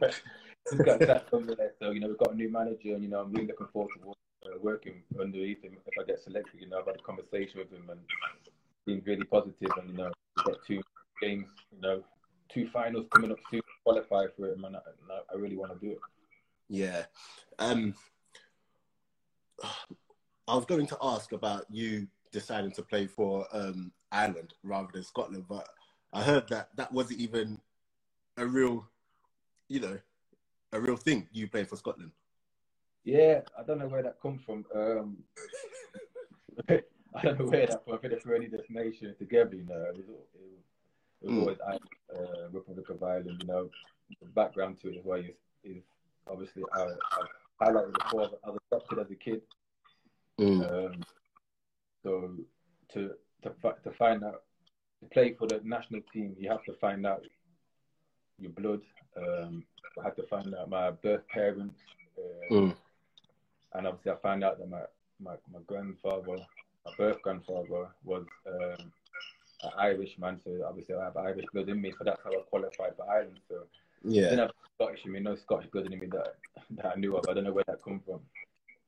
just got sacked from there. So, you know, we've got a new manager and, you know, I'm really looking forward to uh, working underneath him if I get selected. You know, I've had a conversation with him and being really positive and, you know, we've got two games, you know, two finals coming up soon, to qualify for it, man. I, I really want to do it. Yeah. Um, I was going to ask about you deciding to play for um, Ireland rather than Scotland, but I heard that that wasn't even a real, you know, a real thing. You playing for Scotland. Yeah, I don't know where that comes from. Um, I don't know where that from. I think for any destination together, you know, it was, it was, mm. always uh, Republic of Ireland. You know, the background to it as well is, is obviously I, I highlighted before. I was adopted as a kid. Mm. Um, so to to to find out to play for the national team, you have to find out your blood. Um, I had to find out my birth parents, uh, mm. and obviously I found out that my my, my grandfather, my birth grandfather, was um, an Irish man. So obviously I have Irish blood in me, so that's how I qualified for Ireland. So yeah, I didn't have Scottish in me, no Scottish blood in me that that I knew of. I don't know where that come from.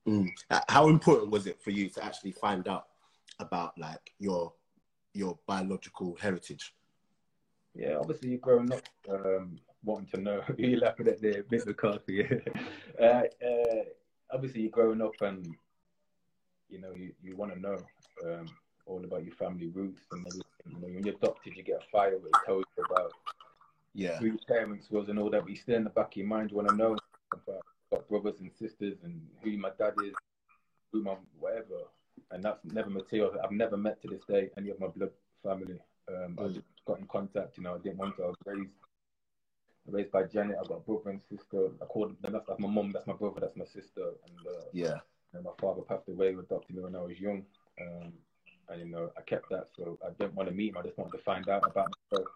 Mm. How important was it for you to actually find out about like your your biological heritage? Yeah, obviously you're growing up um, wanting to know. you're laughing at the bit McCarthy. uh, uh, obviously you're growing up and you know you, you want to know um, all about your family roots and everything. You know, when you're adopted, you get a file that tells you about yeah who your parents was and all that. But you still in the back of your mind, you want to know about got brothers and sisters and who my dad is, who my whatever and that's never material. I've never met to this day any of my blood family. Um, mm. I just got in contact. You know, I didn't want to. I was raised raised by Janet. I've got brother and sister. I called them. That's like my mum. That's my brother. That's my sister. And uh, yeah. And my father passed away. Adopted me when I was young. Um, and you know, I kept that. So I didn't want to meet him. I just wanted to find out about myself.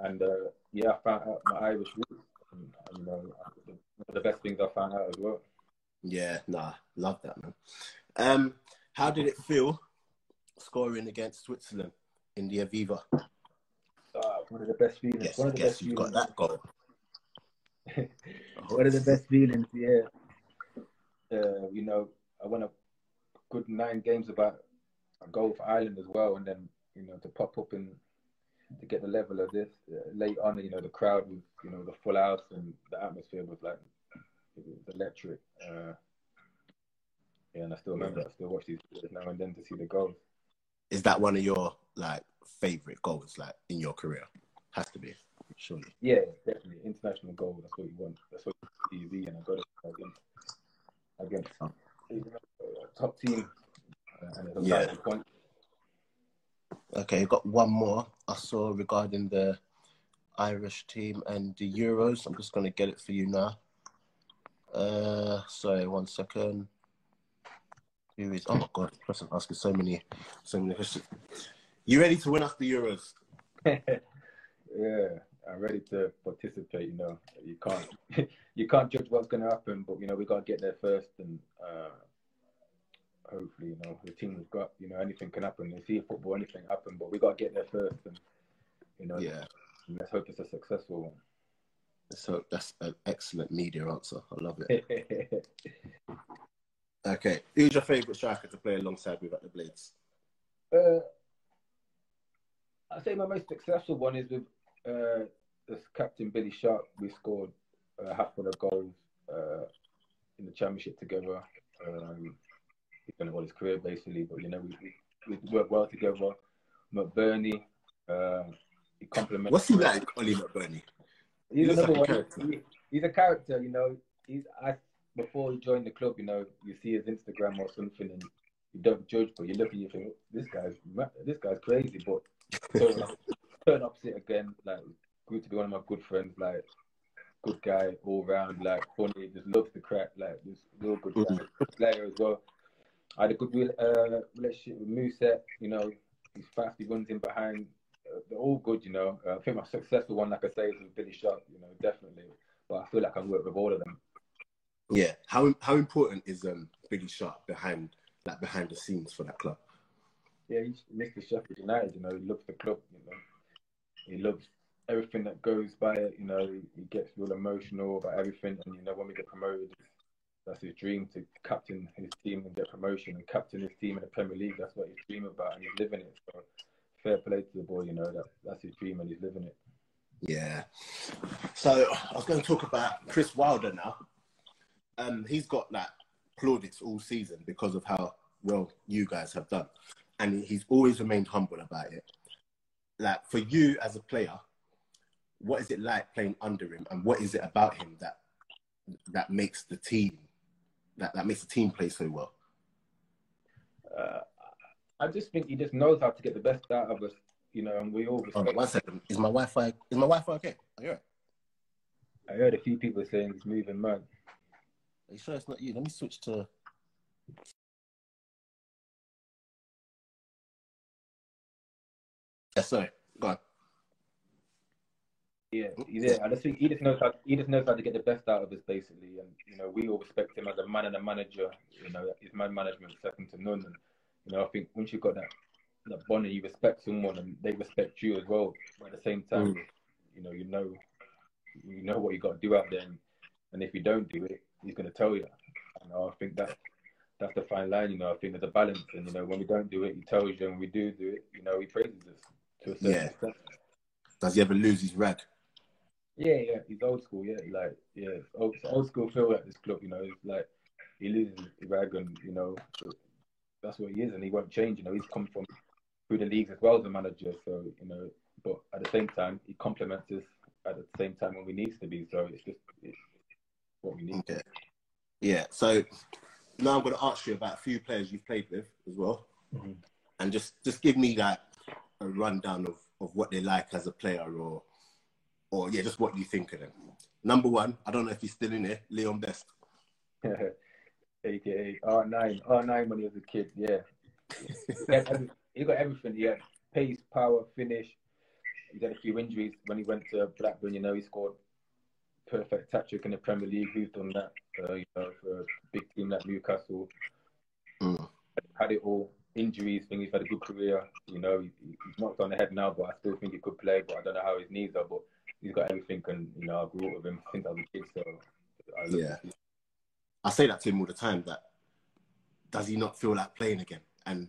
And uh, yeah, I found out my Irish roots. And, you know, the, the best things I found out as well. Yeah, nah, love that man. Um, how did it feel scoring against Switzerland in the Aviva? Uh, one of the best feelings. Yes, one of the best you got that goal. one of the best feelings, yeah. uh, you know, I won a good nine games about a goal for Ireland as well, and then you know to pop up and to get the level of this uh, late on, you know, the crowd was, you know, the full house and the atmosphere was like it was electric. Uh, yeah, and I still remember, I still watch these now and then to see the goals. Is that one of your like favorite goals, like in your career? Has to be, surely. Yeah, definitely international goal. That's what you want. That's what you see, and I got it against against uh, top team. Uh, and it was Yeah. Okay, got one more I saw regarding the Irish team and the Euros. I'm just gonna get it for you now. Uh, sorry, one second. Who is? Oh my god, person asking so many, so many questions. You ready to win us the Euros? yeah, I'm ready to participate. You know, you can't you can't judge what's going to happen, but you know we got to get there first, and uh, hopefully, you know, the team has got you know anything can happen. You see football, anything happen, but we got to get there first, and you know, Yeah. let's hope it's a successful one. So that's an excellent media answer. I love it. Okay, who's your favourite striker to play alongside with at the Blades? uh, I say my most successful one is with uh, this captain Billy Sharp. We scored a half full of goals uh, in the championship together. Um, he's been all his career basically, but you know we we, we work well together. McBurnie, uh, he complements. What's he like, Ollie McBurnie? He's He another like a one. character. He, he's a character, you know. He's I before he joined the club, you know, you see his Instagram or something, and you don't judge, but you look and you think this guy's this guy's crazy, but turn, up- turn opposite again, like good to be one of my good friends, like good guy all round, like funny, just loves the crack, like just real good guy, Mhm. good player as well. I had a good uh, relationship with Mousset, you know, he's fast, he runs in behind. Uh, they're all good, you know. Uh, I think my successful one, like I say, is with Billy Sharp, you know, definitely. But I feel like I work with all of them. Yeah. How how important is um Billy Sharp behind like behind the scenes for that club? Yeah, he's Mr. Sheffield United, you know, he loves the club, you know. He loves everything that goes by it, you know, he, gets real emotional about everything and you know when we get promoted that's his dream to captain his team and get promotion and captain his team in the Premier League. That's what he's dream about and he's living it. So fair play to the boy, you know, that that's his dream and he's living it. Yeah. So I was going to talk about Chris Wilder now. Um, he's got like plaudits all season because of how well you guys have done, and he's always remained humble about it. Like for you as a player, what is it like playing under him, and what is it about him that that makes the team that that makes the team play so well? Uh, I just think he just knows how to get the best out of us, you know, and we all on, respect one second. Is my Wi-Fi? Is my Wi-Fi okay? Are you alright? I heard a few people saying he's moving mad. Are you sure it's not you? Let me switch to. Yeah, sorry. Go on. Yeah, he's there. I just think he just knows how he just knows how to get the best out of us, basically. And you know, we all respect him as a man and a manager. You know, his man management is second to none. And you know, I think once you've got that that bond and you respect someone and they respect you as well, but at the same time, Mm. you know, you know, you know what you got to do out there. And, and if you don't do it, he's going to tell you. And I think that that's the fine line. You know, I think there's a balance. And you know, when we don't do it, he tells you. And when we do do it, you know, he praises us to a certain Yeah. extent. Does he ever lose his rag? Yeah, yeah, he's old school. Yeah, like yeah, it's old, it's old school feel at this club. You know, it's like he loses his rag, and you know that's what he is, and he won't change. You know, he's come from through the leagues as well as a manager, so you know. But at the same time, he complements us at the same time when we needs to be. So it's just it's what we need. Okay. Yeah. So now I'm going to ask you about a few players you've played with as well, Mhm. and just just give me like a rundown of of what they like as a player, or or yeah, just what you think of them. Number one, I don't know if he's still in there, Leon Best. AKA R9, R9 when he was a kid. Yeah, he, got everything. He had pace, power, finish. He had a few injuries when he went to Blackburn. You know, he scored perfect hat trick in the Premier League. Who's done that? Uh, you know, for a big team like Newcastle, Mm. had it all. Injuries, thing. He's had a good career. You know, he, he's knocked on the head now, but I still think he could play. But I don't know how his knees are. But he's got everything, and you know, I grew up with him since I was a kid. So I Yeah. I say that to him all the time. That does he not feel like playing again? And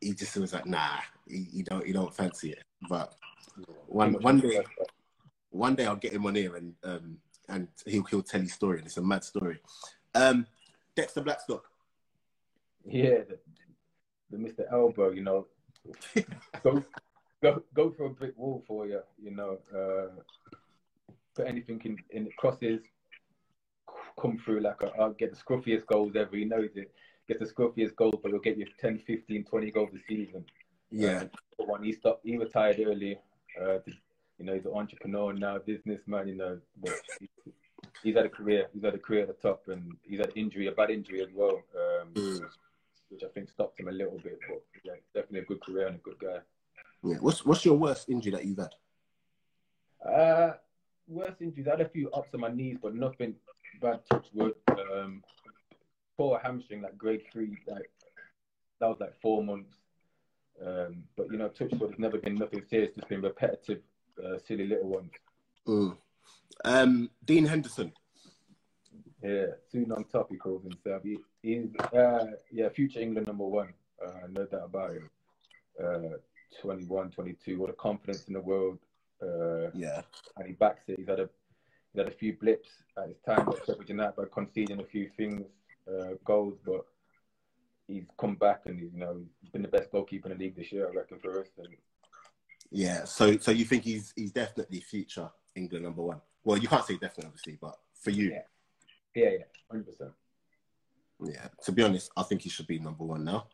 he just was like, nah, he, he don't he don't fancy it. But one one day, one day I'll get him on here and um and he'll he'll tell his story and it's a mad story. Um, Dexter Blackstock. Yeah, the, the Mr. Elbow, you know, go go go for a brick wall for you, you know. Uh, put anything in in the crosses, come through like i will get the scruffiest goals ever. He knows it. Get the scruffiest goals, but he'll get you 10, 15, 20 goals a season. Yeah. Uh, when he stopped, he retired early. Uh, you know, he's an entrepreneur now, businessman. You know, he's had a career. He's had a career at the top, and he's had injury, a bad injury as well, um, mm. which I think stopped him a little bit. But yeah, definitely a good career and a good guy. Yeah. What's What's your worst injury that you've had? Uh, worst injuries. I had a few ups on my knees, but nothing bad. Touch wood. Um, tore a hamstring, like grade three. Like that was like four months. Um, but you know, touch wood has never been nothing serious. Just been repetitive, uh, silly little ones. Mm. Um, Dean Henderson. Yeah, soon on top he calls himself. He, he's uh, yeah, future England number one. Uh, no doubt about it. Uh, 21, 22, all the confidence in the world. Uh, yeah, and he backs it. He's had a he's had a few blips at his time at Sheffield United by conceding a few things, uh, goals, but he's come back and he's you know he's been the best goalkeeper in the league this year, I reckon, for us. And... Yeah, so so you think he's he's definitely future England number one? Well, you can't say definitely, obviously, but for you, yeah, yeah, yeah, hundred percent. Yeah, to be honest, I think he should be number one now.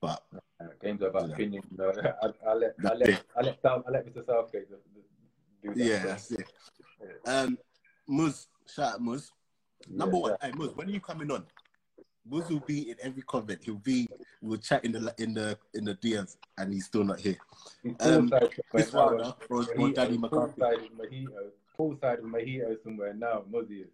But uh, games are about yeah. opinion. You know, I, I let I let I let I let Mr. Southgate do that. Yeah, that's it. Um, Muz, shout out Muz. Number yeah, one, yeah. hey Muz, when are you coming on? Muz will be in every comment. He'll be. We'll chat in the in the in the DMs, and he's still not here. Um, Chris Wilder or, or Danny McCarthy. Poolside with mojito somewhere now. Muz is.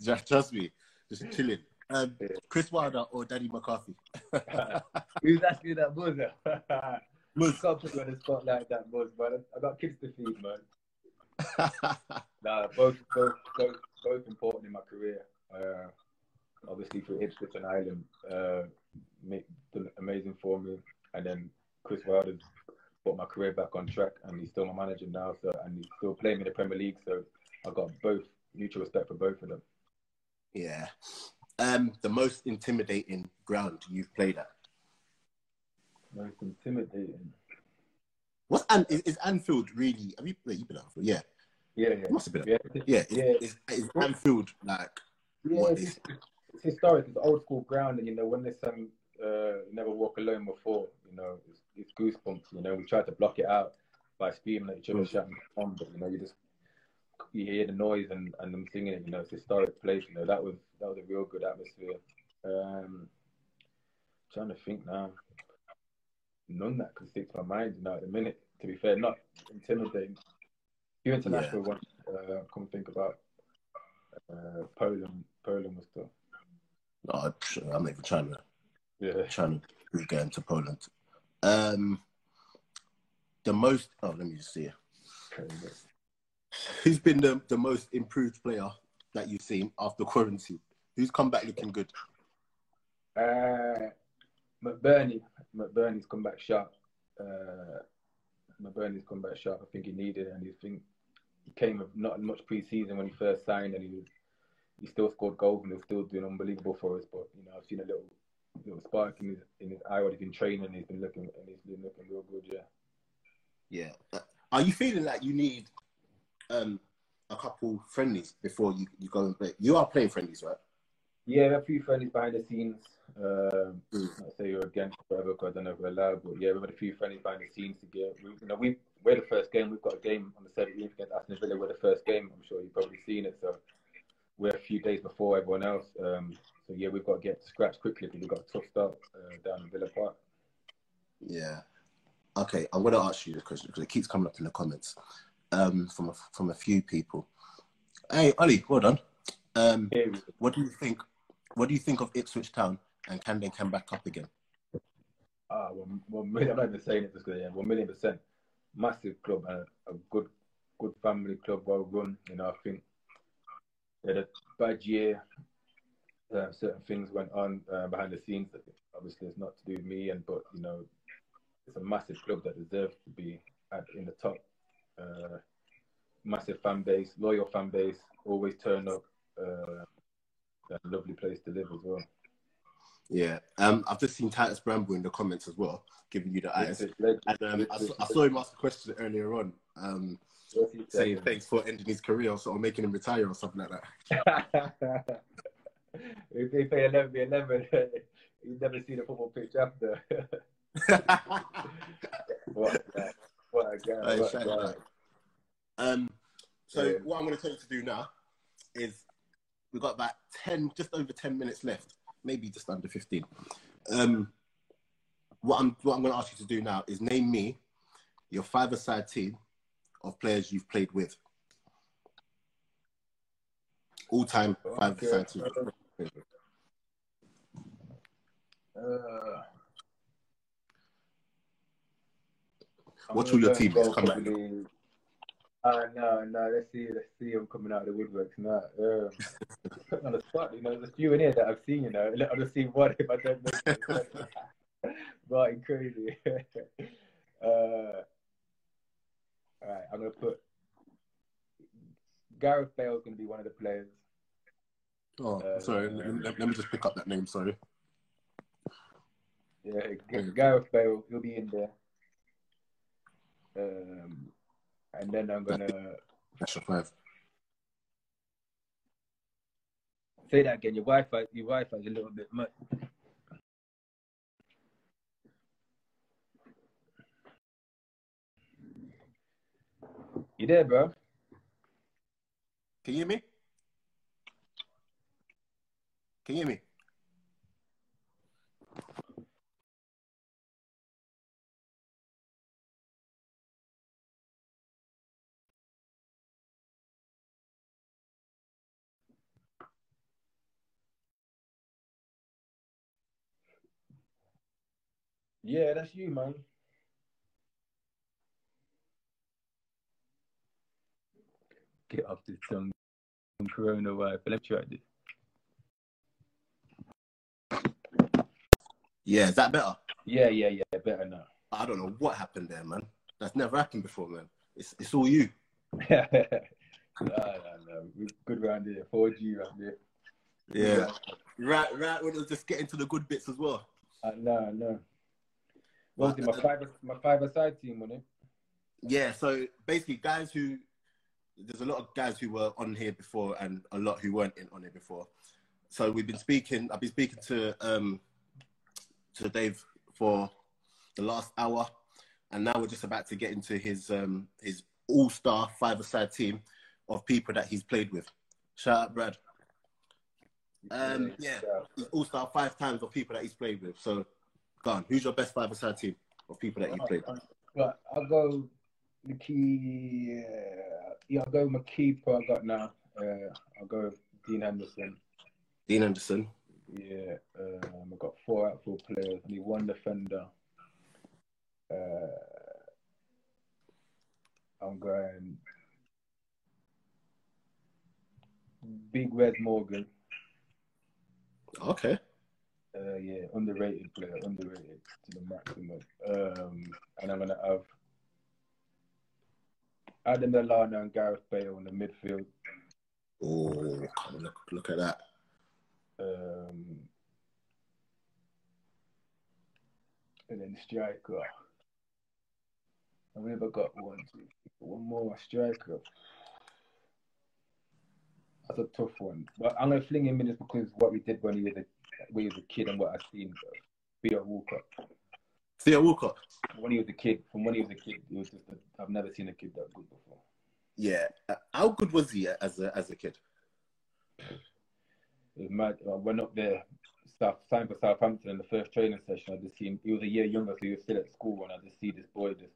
just trust me, just chilling. Um, Chris Wilder or Danny McCarthy? Who's asking that buzz? Muz can't put you on the spot like that, Muz, man. I got kids to feed, man. nah, both, both, both, both important in my career. Uh, obviously for Ipswich and Ireland, uh, Mick amazing for me, and then Chris Wilder put my career back on track, and he's still my manager now, so and he's still playing in the Premier League, so I've got both mutual respect for both of them. Yeah. Um, the most intimidating ground you've played at? Most intimidating. What's An- is, is Anfield really? Have you, wait, you've been at Anfield? Yeah. Yeah, yeah. must have been. Yeah, yeah. yeah. Is, is Anfield like? Yeah, it's, is? It's historic. It's old school ground, and you know when there's some uh, never walk alone before, you know, it's, it's goosebumps. You know, we tried to block it out by screaming at each other, mm. shouting on, but you know, you just you hear the noise and, and them singing it. You know, it's a historic place. You know, that was that was a real good atmosphere. Um, trying to think now. None that can stick to my mind. You know, at the minute, to be fair, not intimidating. You international yeah. ones. Uh, come think about uh, Poland. Poland was still. I'm not even trying to. Yeah. Trying to get into Poland. Um, the most. Oh, let me just see. Who's been the, the most improved player that you've seen after quarantine? Who's come back looking good? Uh, McBurnie. McBurnie's come back sharp. Uh, McBurnie's come back sharp. I think he needed and he think he came with not much pre-season when he first signed, and he was he still scored goals and he's still doing unbelievable for us. But you know, I've seen a little little spark in his in his eye. He's been training, he's been looking and he's been looking real good. Yeah. Yeah. Are you feeling like you need um, a couple friendlies before you, you go and play. You are playing friendlies, right? Yeah, a few friendlies behind the scenes. Um, mm. I say you're against forever because I don't know if we're allowed, but yeah, we've had a few friendlies behind the scenes to get. We, you know, we we're the first game. We've got a game on the 17th against Aston Villa. We're the first game. I'm sure you've probably seen it. So we're a few days before everyone else. Um, so yeah, we've got to get scratched quickly because we've got a tough start uh, down in Villa Park. Yeah. Okay, I'm going to ask you this question because it keeps coming up in the comments um, from a, from a few people. Hey, Ollie, well done. Um, what do you think? What do you think of Ipswich Town, and can they come back up again? Ah, one, one million. I'm not even saying it just because yeah, one million percent. Massive club and a, a good, good family club, well run. You know, I think had a bad year. Uh, certain things went on uh, behind the scenes that obviously it's not to do with me, and but you know, it's a massive club that deserves to be at, in the top. Uh, massive fan base, loyal fan base, always turn up. Uh, a lovely place to live as well. Yeah, um, I've just seen Titus Bramble in the comments as well, giving you the eyes. And um, I, saw, I, saw him ask a question earlier on, um, saying thanks for ending his career or sort of making him retire or something like that. if they play 11 v 11, you've never seen a football pitch after. what, a, what a guy. What a guy. Um, so, yeah. what I'm going to tell you to do now is we've got about 10, just over 10 minutes left, maybe just under 15. Um, what I'm, what I'm going to ask you to do now is name me your five-a-side team of players you've played with. All-time five-a-side team. Uh, What's all your teammates? Come back. Uh, no, no. Let's see. Let's see him coming out of the woodworks now. Um, on the spot, you know, there's a few in here that I've seen. You know, I'll just see what if I don't know. right, crazy. uh, all right, I'm gonna put Gareth Bale's gonna be one of the players. Oh, uh, sorry. Let, let, me just pick up that name. Sorry. Yeah, Gareth Bale. He'll be in there. Um, and then I'm gonna National Five. Say that again. Your Wi-Fi, your Wi-Fi is a little bit much. You there, bro? Can you hear me? Can you hear me? Yeah, that's you, man. Get off this tongue coronavirus. This. Yeah, is that better? Yeah, yeah, yeah, better now. I don't know what happened there, man. That's never happened before, man. It's it's all you. no, no, no. Good round here. 4G round here. Yeah. Right, right. We'll just get into the good bits as well. Uh, no, no. What was it, my five my five aside team, wasn't it? Yeah, so basically guys who there's a lot of guys who were on here before and a lot who weren't in on here before. So we've been speaking I've been speaking to um to Dave for the last hour and now we're just about to get into his um his all-star five-a-side team of people that he's played with. Shout out Brad. Um yeah, all-star five times of people that he's played with. So Gone. Who's your best five-a-side team of people that you played? Right, I'll go the key. Uh, yeah, I'll go with my keeper I got now. Uh, I'll go with Dean Henderson. Dean Henderson. Yeah, um, I've got four outfield players. I need one defender. Uh, I'm going Big Red Morgan. Okay. Uh, yeah, underrated player, underrated to the maximum. Um, and I'm gonna have Adam Lallana and Gareth Bale in the midfield. Oh, look, look at that. Um, and then striker. I've never got one, two, one more striker. That's a tough one. But I'm gonna fling him in just because what we did when he was a when he was a kid and what I've seen. Theo Walcott. Theo Walcott. When he was a kid, from when he was a kid, it was just i I've never seen a kid that good before. Yeah, uh, how good was he as a as a kid? It was mad. I went up there, South, signed for Southampton in the first training session. I just seen he was a year younger, so he was still at school, and I just see this boy just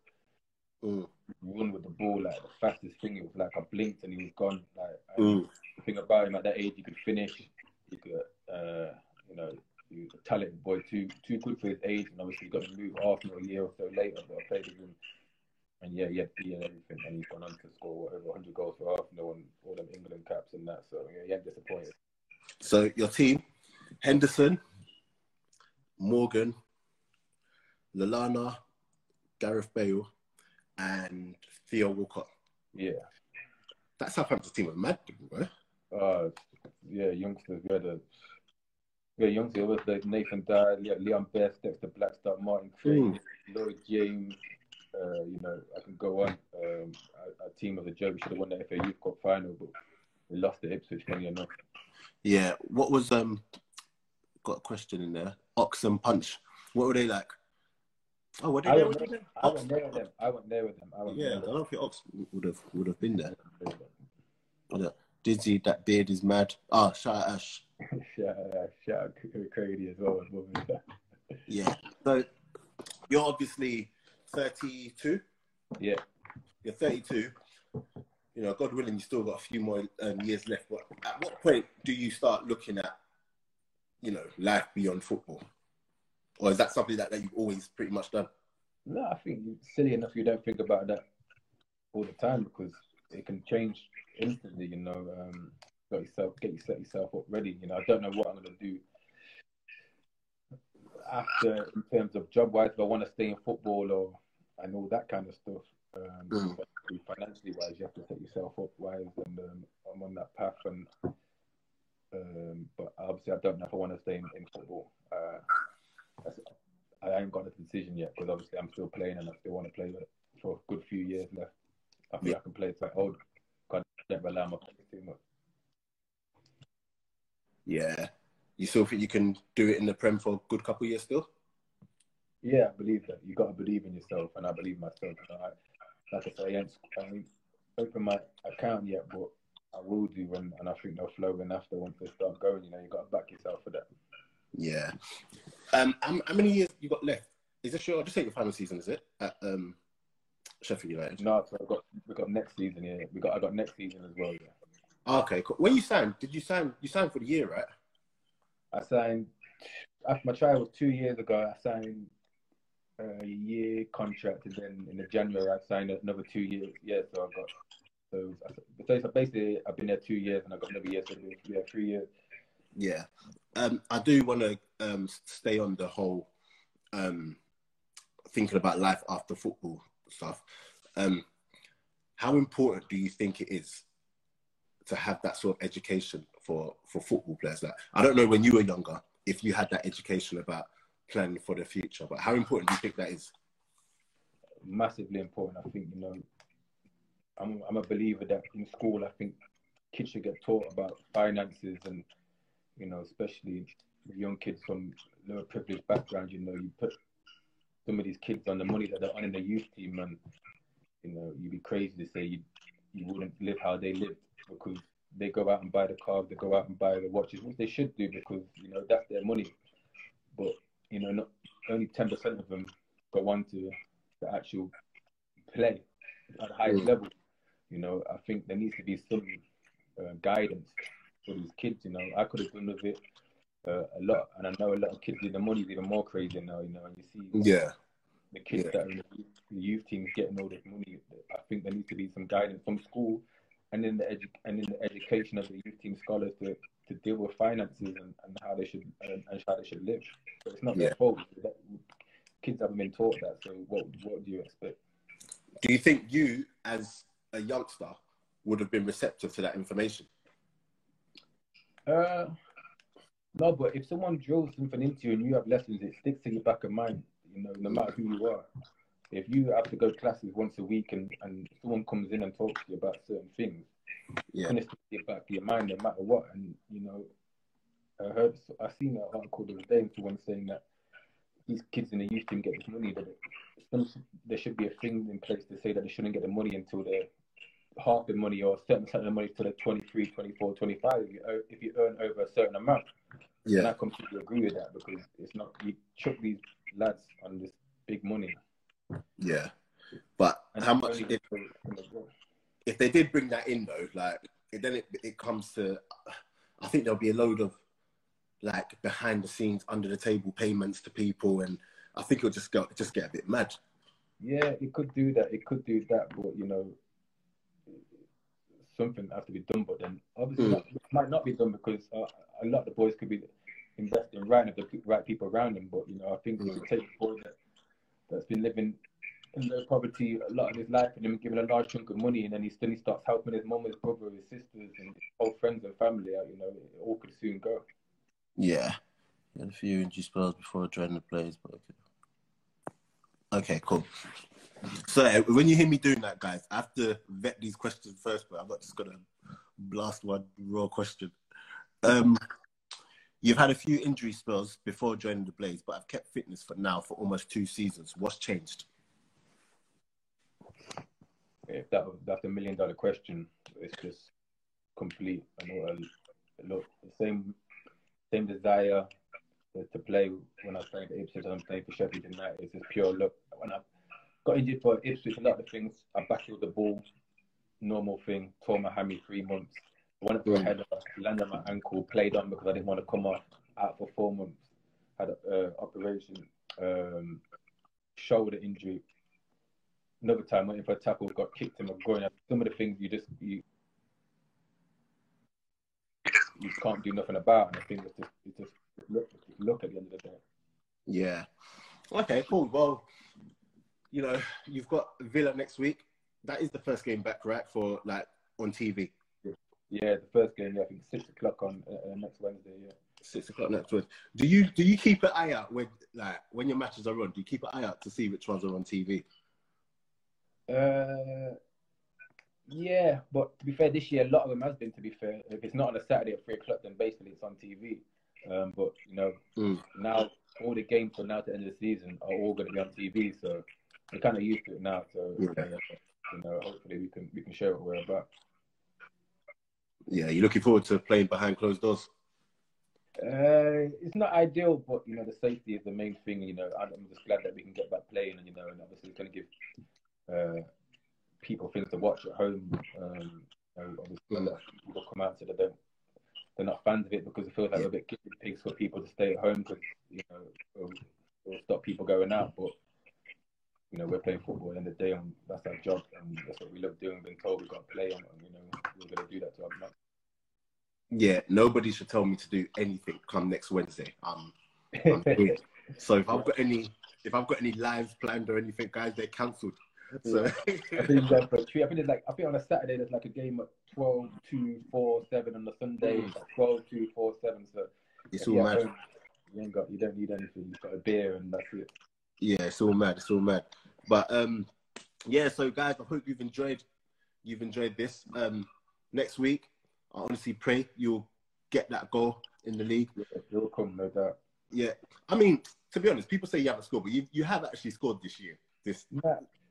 mm. run with the ball like the fastest thing. It was like I blinked and he was gone. Like mm. the thing about him at that age, he could finish. He could uh, you know, he a talented boy, too too good for his age, and obviously got to move Arsenal a year or so later. But I played with him, and yeah, he had P and everything, and he's gone on to score whatever 100 goals for Arsenal and all all them England caps and that. So yeah, he ain't disappointed. So your team: Henderson, Morgan, Lallana, Gareth Bale, and Theo Walcott. Yeah. That Southampton team was mad, bro. Uh, yeah, youngsters. We had a yeah. It was like Nathan Dyer, yeah, Leon Best, Dexter Blackstock, Martin Cranie, Mm. Lloyd James. Uh, you know, I can go on. Um, our, our team was a joke. We should have won the FA Youth Cup final, but we lost to Ipswich. Funny enough. Yeah. What was um? Got a question in there. Ox and Punch. What were they like? Oh, what did I they? went, there, I went there with them. I went there with them. I went Yeah, I don't think Ox would have would have been there. Yeah. Dizzy, that beard is mad. Ah, shout out Ash. shout out, shout out Craigie as well. Yeah. So you're obviously 32. Yeah. You're 32. You know, God willing, you still got a few more um, years left. But at what point do you start looking at, you know, life beyond football? Or is that something that, that you've always pretty much done? No, I think silly enough you don't think about that all the time because it can change instantly. You know, um, got yourself get you set yourself up ready. You know, I don't know what I'm gonna do after in terms of job wise. If I want to stay in football or and all that kind of stuff. Um, Mm. financially wise, you have to set yourself up wise, and um, I'm on that path. And um, but obviously, I don't know if I want to stay in, in football. Uh, I haven't got a decision yet because obviously I'm still playing and I still want to play for a good few years left. I think Yeah. I can play to old. Never allow my play too much. Yeah. You still think you can do it in the Prem for a good couple of years still? Yeah, I believe that. You got to believe in yourself, and I believe myself. I, like I say, I ain't I ain't open my account yet, but I will do, and, and I think they'll flow in after once they start going. You know, you got to back yourself for that. Yeah. Um, how, how many years you got left? Is this your, just take your final season, is it? At um, Sheffield United? No, so I got we got next season. Yeah, we got I got next season as well. Yeah, Okay, cool. When you signed, did you sign, you signed for the year, right? I signed after my trial was two years ago. I signed a year contract, and then in the January I signed another two years. Yeah, so I've got so, so so basically I've been there two years, and I got another year, so yeah, three years. Yeah. Um, I do want to um, stay on the whole um, thinking about life after football stuff. Um, how important do you think it is to have that sort of education for, for football players? Like, I don't know when you were younger if you had that education about planning for the future, but how important do you think that is? Massively important. I think you know, I'm I'm a believer that in school I think kids should get taught about finances and you know, especially young kids from lower privileged backgrounds. You know, you put some of these kids on the money that they're on in the youth team, and you know, you'd be crazy to say you you wouldn't live how they lived because they go out and buy the cars, they go out and buy the watches, which they should do because you know that's their money. But you know, not only ten percent of them go on to the actual play at the highest Mm. level. You know, I think there needs to be some uh, guidance for these kids. You know, I could have done with it uh, a lot, and I know a lot of kids the money is even more crazy now. You know, and you see Yeah. the kids Yeah. that are in the youth, teams getting all this money. I think there needs to be some guidance from school and in the edu- and in the education of the youth team scholars to, to deal with finances and, and how they should and, and how they should live. So it's not Yeah. their fault. That, kids haven't been taught that. So what what do you expect? Do you think you, as a youngster, would have been receptive to that information? Uh, no, but if someone drills something into you and you have lessons, it sticks in your back of mind. You know, no matter who you are. If you have to go to classes once a week and, and someone comes in and talks to you about certain things, Yeah. it's in your back of your mind no matter what. And you know, I heard I seen an article the other day and someone saying that these kids in the youth team get this money, but some, there should be a thing in place to say that they shouldn't get the money until they're half the money or a certain percent of the money till they're 23, 24, 25 if you, if you earn over a certain amount. And I completely agree with that because it's not you chuck these lads on this big money. Yeah. But And how much, if, for- for the- if they did bring that in though, like it, then it, it comes to, I think there'll be a load of like behind the scenes, under the table payments to people, and I think it'll just go just get a bit mad. Yeah, it could do that. It could do that, but you know, something has to be done. But then obviously Mm. that might not be done because uh, a lot of the boys could be investing right if the right people around them. But you know, I think if you take a boy that that's been living in low poverty a lot of his life and then given a large chunk of money, and then he suddenly starts helping his mum, his brother, his sisters, and his whole friends and family out. You know, it all could soon go. Yeah. He had a few injury spells before joining the Blades, but okay. Okay, cool. So uh, when you hear me doing that, guys, I have to vet these questions first, but I'm not just gonna blast one raw question. Um, you've had a few injury spells before joining the Blades, but I've kept fitness for now for almost two seasons. What's changed? If that that's a million dollar question, it's just complete. I know. uh, Look, the same same desire to, play when I playing for Ipswich and I'm playing for Sheffield United. It's just pure look. When I got injured for Ipswich, a lot of things, I battled the ball, normal thing, tore my hammy three months. Went up for a header, landed on my ankle, played on because I didn't want to come off, out for four months. Had an uh, operation, um, shoulder injury. Another time, went in for a tackle, got kicked in my groin. Some of the things you just you you can't do nothing about. And I think it's just, it's just look, it's just look at the end of the day. Yeah. Okay, cool. Well, you know, you've got Villa next week. That is the first game back, right? For like on TV. Yeah, the first game, yeah, I think six o'clock on uh, uh, next Wednesday. Yeah. Six o'clock next Wednesday. Do you do you keep an eye out when like when your matches are on? Do you keep an eye out to see which ones are on TV? Uh, yeah, but to be fair, this year a lot of them has been. To be fair, if it's not on a Saturday at three o'clock, then basically it's on TV. Um, but you know, Mm. now all the games from now to the end of the season are all going to be on TV, so we're kind of used to it now. So Yeah. you know, hopefully we can we can show what we're about. Yeah, you're looking forward to playing behind closed doors. Uh, it's not ideal, but you know the safety is the main thing. You know, I'm just glad that we can get back playing, and you know, and obviously it's going to give uh, people things to watch at home. Um, you obviously, people come out so they don't, they're not fans of it because it feels like we're a bit guinea pigs for people to stay at home because you know it'll, it'll stop people going out. But you know, we're playing football at the end of the day, and that's our job, and that's what we love doing. Been told we've got to play, and you know, we're going to do that to our Yeah, nobody should tell me to do anything come next Wednesday. Um, I'm here. so if I've got any if I've got any lives planned or anything, guys, they're cancelled. So I think for three. I think it's like I think on a Saturday there's like a game at 12, 2, 4, 7 on the Sunday. Mm. 12, 2, 4, 7. So it's all mad. You ain't got you don't need anything. You've got a beer and that's it. Yeah, it's all mad. It's all mad. But um, yeah. So guys, I hope you've enjoyed. You've enjoyed this. Um, next week, I honestly pray you'll get that goal in the league. Yeah, it'll come, no doubt. Yeah. I mean, to be honest, people say you haven't scored, but you you have actually scored this year. This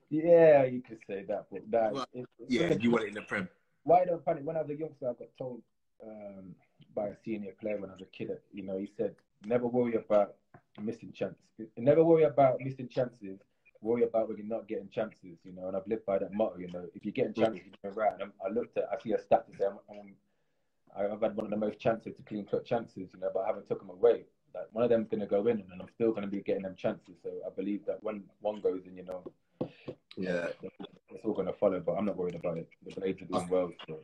yeah, you could say that, but that Well, it, yeah, you want it in the prem. why don't panic? When I was a youngster, I got told um, by a senior player when I was a kid. You know, he said, "Never worry about missing chances. Never worry about missing chances. Worry about when you're not getting chances." You know, and I've lived by that motto. You know, if you're getting chances, you're right. And I'm, I looked at, I see a stat to say I'm, I'm, I've had one of the most chances to clean cut chances. You know, but I haven't took them away. Like one of them's going to go in, and I'm still going to be getting them chances. So I believe that when one goes in, you know, Yeah. it's all going to follow. But I'm not worried about it. The Blades are doing well. So.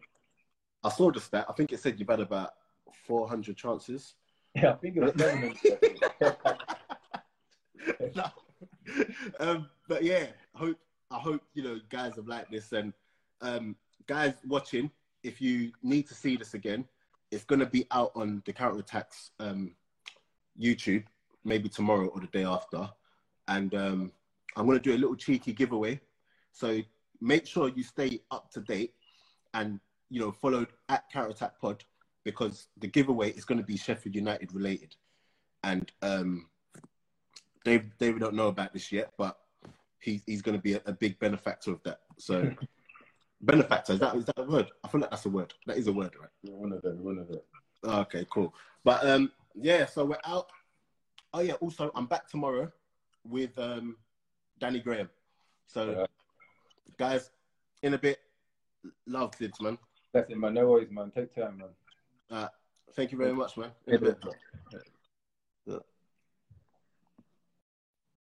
I saw the stat. I think it said you've had about 400 chances. Yeah, I think it was seven. No. um, but yeah, I hope I hope you know guys have liked this and um, guys watching. If you need to see this again, it's gonna be out on the Counter Attacks um, YouTube maybe tomorrow or the day after, and um, I'm gonna do a little cheeky giveaway. So make sure you stay up to date and you know follow at Counter Attack Pod because the giveaway is going to be Sheffield United related, and um, Dave David don't know about this yet, but he's he's going to be a, a big benefactor of that. So benefactor is that is that a word? I feel like that's a word. That is a word, right? one of them, one of them. Okay, cool. But um, yeah, so we're out. Oh yeah, also I'm back tomorrow with um, Danny Graham. So Yeah. guys, in a bit, love kids, man. That's it, man. No worries, man. Take time, man. Uh, thank you very much, man. In a bit.